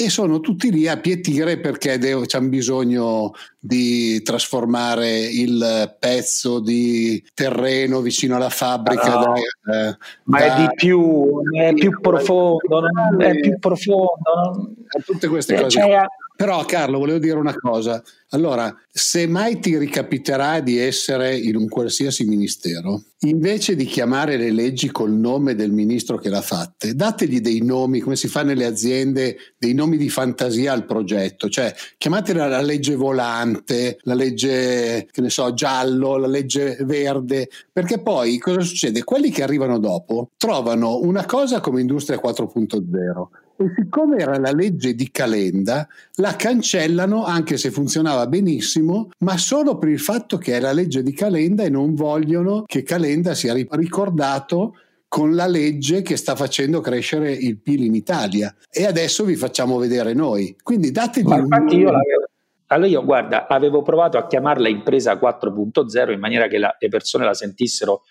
e sono tutti lì a pietire perché c'hanno bisogno di trasformare il pezzo di terreno vicino alla fabbrica. No, da, eh, ma da, è di più, è più profondo, è più profondo. Tutte queste cose. Cioè, però Carlo, volevo dire una cosa. Allora, se mai ti ricapiterà di essere in un qualsiasi ministero, invece di chiamare le leggi col nome del ministro che l'ha fatte, dategli dei nomi, come si fa nelle aziende, dei nomi di fantasia al progetto. Cioè, chiamatela la legge volante, la legge, che ne so, giallo, la legge verde, perché poi cosa succede? Quelli che arrivano dopo trovano una cosa come Industria 4.0 e siccome era la legge di Calenda, la cancellano anche se funzionava benissimo, ma solo per il fatto che è la legge di Calenda e non vogliono che Calenda sia ricordato con la legge che sta facendo crescere il PIL in Italia. E adesso vi facciamo vedere noi. Quindi dategli ma un... Io allora io guarda, avevo provato a chiamarla impresa 4.0 in maniera che la, le persone la sentissero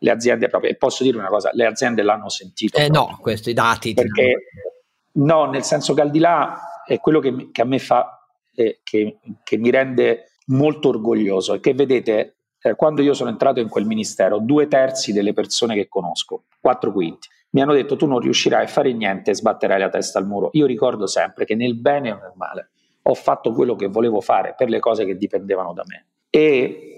le aziende proprio, e posso dire una cosa, le aziende l'hanno sentito. Eh no, questi dati. Perché, No, nel senso che al di là è quello che, che a me fa, eh, che, che, mi rende molto orgoglioso, è che vedete, eh, quando io sono entrato in quel ministero, due terzi delle persone che conosco, quattro quinti, mi hanno detto tu non riuscirai a fare niente e sbatterai la testa al muro. Io ricordo sempre che nel bene o nel male, ho fatto quello che volevo fare per le cose che dipendevano da me. E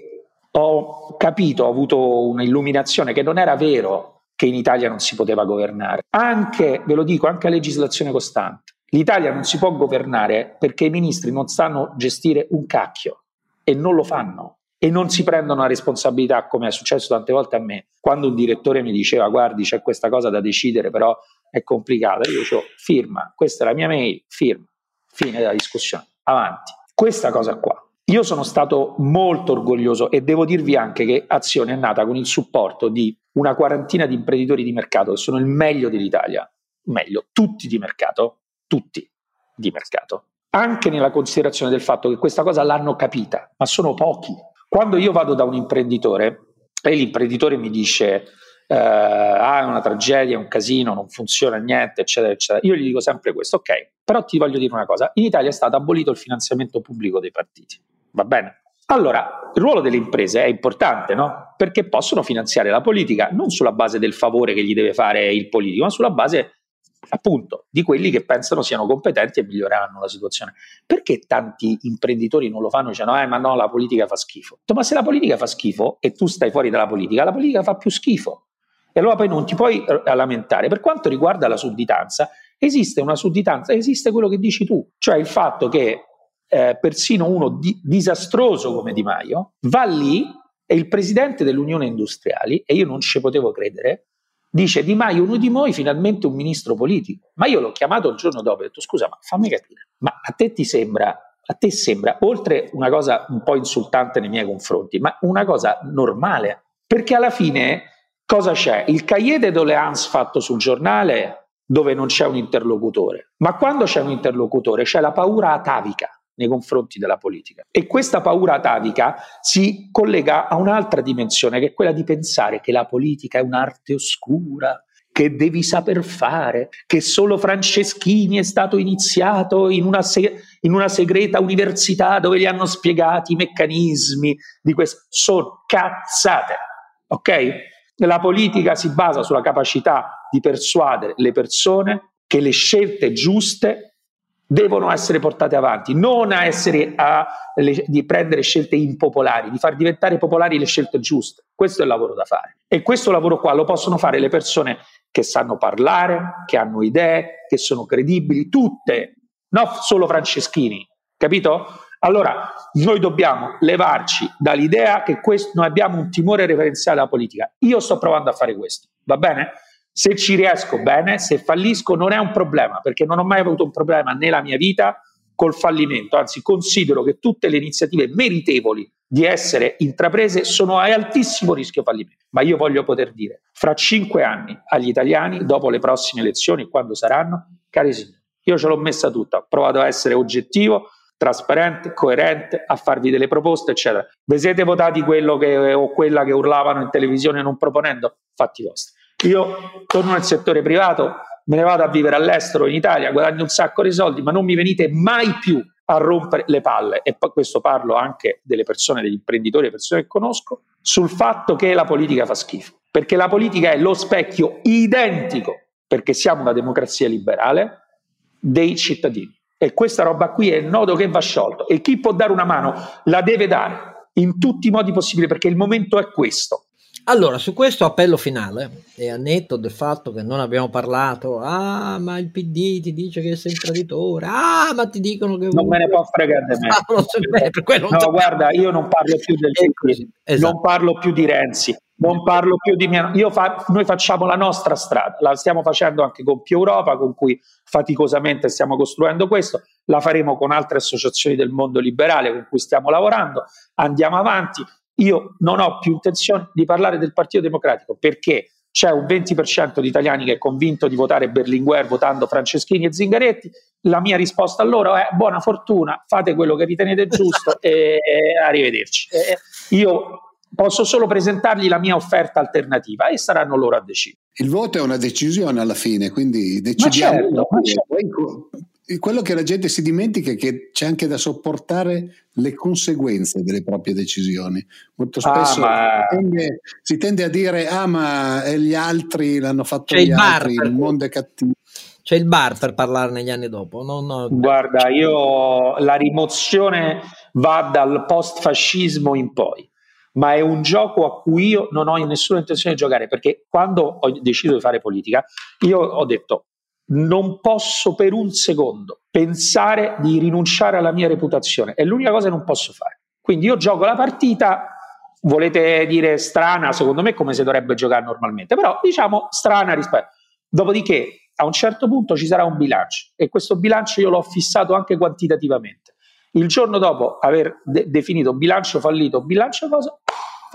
ho capito, ho avuto un'illuminazione che non era vero che in Italia non si poteva governare. Anche, ve lo dico, anche a legislazione costante. L'Italia non si può governare perché i ministri non sanno gestire un cacchio e non lo fanno. E non si prendono la responsabilità come è successo tante volte a me. Quando un direttore mi diceva guardi c'è questa cosa da decidere però è complicata. Io dicevo firma questa è la mia mail firma. Fine della discussione. Avanti. Questa cosa qua. Io sono stato molto orgoglioso e devo dirvi anche che Azione è nata con il supporto di una quarantina di imprenditori di mercato che sono il meglio dell'Italia meglio tutti di mercato tutti di mercato anche nella considerazione del fatto che questa cosa l'hanno capita, ma sono pochi. Quando io vado da un imprenditore e l'imprenditore mi dice eh, ah, è una tragedia, è un casino, non funziona niente, eccetera, eccetera, io gli dico sempre questo, ok, però ti voglio dire una cosa, in Italia è stato abolito il finanziamento pubblico dei partiti, va bene? Allora, il ruolo delle imprese è importante, no? Perché possono finanziare la politica non sulla base del favore che gli deve fare il politico, ma sulla base appunto di quelli che pensano siano competenti e miglioreranno la situazione. Perché tanti imprenditori non lo fanno dicendo eh ma no la politica fa schifo? Ma se la politica fa schifo e tu stai fuori dalla politica, la politica fa più schifo. E allora poi non ti puoi eh, lamentare. Per quanto riguarda la sudditanza, esiste una sudditanza, esiste quello che dici tu, cioè il fatto che eh, persino uno di- disastroso come Di Maio va lì è il presidente dell'Unione Industriali, e io non ci potevo credere, dice Di Maio uno di noi finalmente un ministro politico. Ma io l'ho chiamato il giorno dopo e ho detto scusa, ma fammi capire, ma a te ti sembra, a te sembra, oltre una cosa un po' insultante nei miei confronti, ma una cosa normale? Perché alla fine cosa c'è? Il cahier de doléances fatto sul giornale dove non c'è un interlocutore, ma quando c'è un interlocutore c'è la paura atavica nei confronti della politica. E questa paura atavica si collega a un'altra dimensione, che è quella di pensare che la politica è un'arte oscura, che devi saper fare, che solo Franceschini è stato iniziato in una, se- in una segreta università dove gli hanno spiegati i meccanismi di questo. Sono cazzate, ok? La politica si basa sulla capacità di persuadere le persone che le scelte giuste devono essere portate avanti, non a essere a, le, di prendere scelte impopolari, di far diventare popolari le scelte giuste. Questo è il lavoro da fare. E questo lavoro qua lo possono fare le persone che sanno parlare, che hanno idee, che sono credibili, tutte, non solo Franceschini, capito? Allora, noi dobbiamo levarci dall'idea che questo, noi abbiamo un timore referenziale alla politica. Io sto provando a fare questo, va bene? Se ci riesco bene, se fallisco non è un problema, perché non ho mai avuto un problema nella mia vita col fallimento, anzi considero che tutte le iniziative meritevoli di essere intraprese sono a altissimo rischio fallimento. Ma io voglio poter dire, fra cinque anni agli italiani, dopo le prossime elezioni, quando saranno, cari signori, io ce l'ho messa tutta, ho provato a essere oggettivo, trasparente, coerente, a farvi delle proposte, eccetera. Vi siete votati quello che, o quella che urlavano in televisione non proponendo? Fatti vostri. Io torno nel settore privato, me ne vado a vivere all'estero, in Italia, guadagno un sacco di soldi, ma non mi venite mai più a rompere le palle. E poi questo parlo anche delle persone, degli imprenditori, delle persone che conosco, sul fatto che la politica fa schifo. Perché la politica è lo specchio identico, perché siamo una democrazia liberale, dei cittadini. E questa roba qui è il nodo che va sciolto. E chi può dare una mano la deve dare in tutti i modi possibili, perché il momento è questo. Allora, su questo appello finale, e a netto del fatto che non abbiamo parlato, ah, ma il PD ti dice che sei un traditore, ah, ma ti dicono che... Non me ne può fregare di me. Ah, no, no guarda, io non parlo più del PD, esatto. non parlo più di Renzi, non parlo più di mia... Io fa... Noi facciamo la nostra strada, la stiamo facendo anche con Più Europa, con cui faticosamente stiamo costruendo questo, la faremo con altre associazioni del mondo liberale con cui stiamo lavorando, andiamo avanti, io non ho più intenzione di parlare del Partito Democratico perché c'è un 20% di italiani che è convinto di votare Berlinguer votando Franceschini e Zingaretti. La mia risposta a loro è buona fortuna, fate quello che ritenete giusto e arrivederci. Io posso solo presentargli la mia offerta alternativa e saranno loro a decidere. Il voto è una decisione alla fine, quindi decidiamo. Ma certo, ma certo quello che la gente si dimentica è che c'è anche da sopportare le conseguenze delle proprie decisioni. Molto ah, spesso ah, ma... si, tende, si, tende, a dire: Ah, ma gli altri l'hanno fatto c'è gli altri, il mondo è cattivo. C'è il bar per parlare negli anni dopo. No, no, Guarda, io la rimozione va dal post-fascismo in poi ma è un gioco a cui io non ho nessuna intenzione di giocare perché quando ho deciso di fare politica io ho detto non posso per un secondo pensare di rinunciare alla mia reputazione, è l'unica cosa che non posso fare. Quindi io gioco la partita, volete dire strana, secondo me come si dovrebbe giocare normalmente, però diciamo strana rispetto. Dopodiché a un certo punto ci sarà un bilancio e questo bilancio io l'ho fissato anche quantitativamente. Il giorno dopo aver de- definito bilancio fallito, bilancio cosa,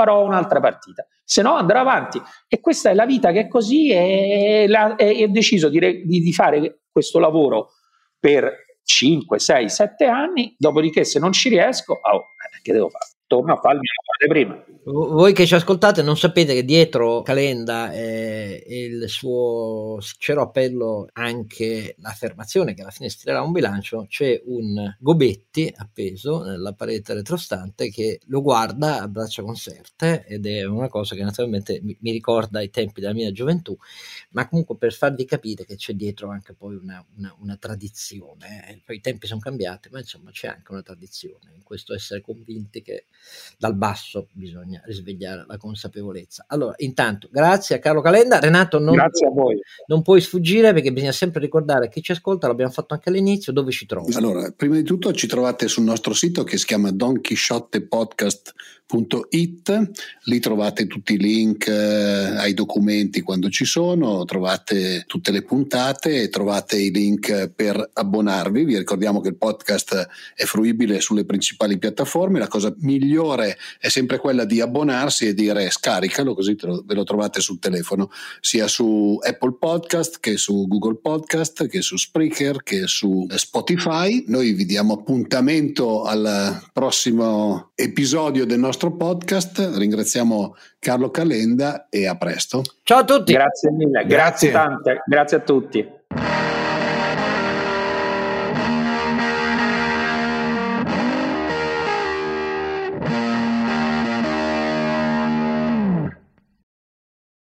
farò un'altra partita, se no andrò avanti. E questa è la vita che è così e, la, e ho deciso di, re, di, di fare questo lavoro per 5, 6, 7 anni, dopodiché se non ci riesco, oh, che devo fare? Torno a farmi la parte prima. Voi che ci ascoltate non sapete che dietro Calenda e il suo sincero appello, anche l'affermazione che alla fine stirerà un bilancio, c'è un Gobetti appeso nella parete retrostante che lo guarda a braccia conserte ed è una cosa che naturalmente mi, mi ricorda i tempi della mia gioventù, ma comunque per farvi capire che c'è dietro anche poi una, una, una tradizione. Eh. Poi i tempi sono cambiati, ma insomma c'è anche una tradizione in questo essere convinti che dal basso bisogna risvegliare la consapevolezza. Allora, intanto, grazie a Carlo Calenda. Renato, non, voi. non puoi sfuggire perché bisogna sempre ricordare chi ci ascolta, l'abbiamo fatto anche all'inizio, dove ci trovi. Allora, prima di tutto ci trovate sul nostro sito che si chiama Don Chisciotte Podcast www.it, lì trovate tutti i link eh, ai documenti quando ci sono, trovate tutte le puntate trovate i link per abbonarvi. Vi ricordiamo che il podcast è fruibile sulle principali piattaforme, la cosa migliore è sempre quella di abbonarsi e dire scaricalo così lo, ve lo trovate sul telefono, sia su Apple Podcast che su Google Podcast, che su Spreaker, che su Spotify. Noi vi diamo appuntamento al prossimo episodio del nostro nostro podcast. Ringraziamo Carlo Calenda e a presto. Ciao a tutti. Grazie mille, grazie, grazie tante, grazie a tutti.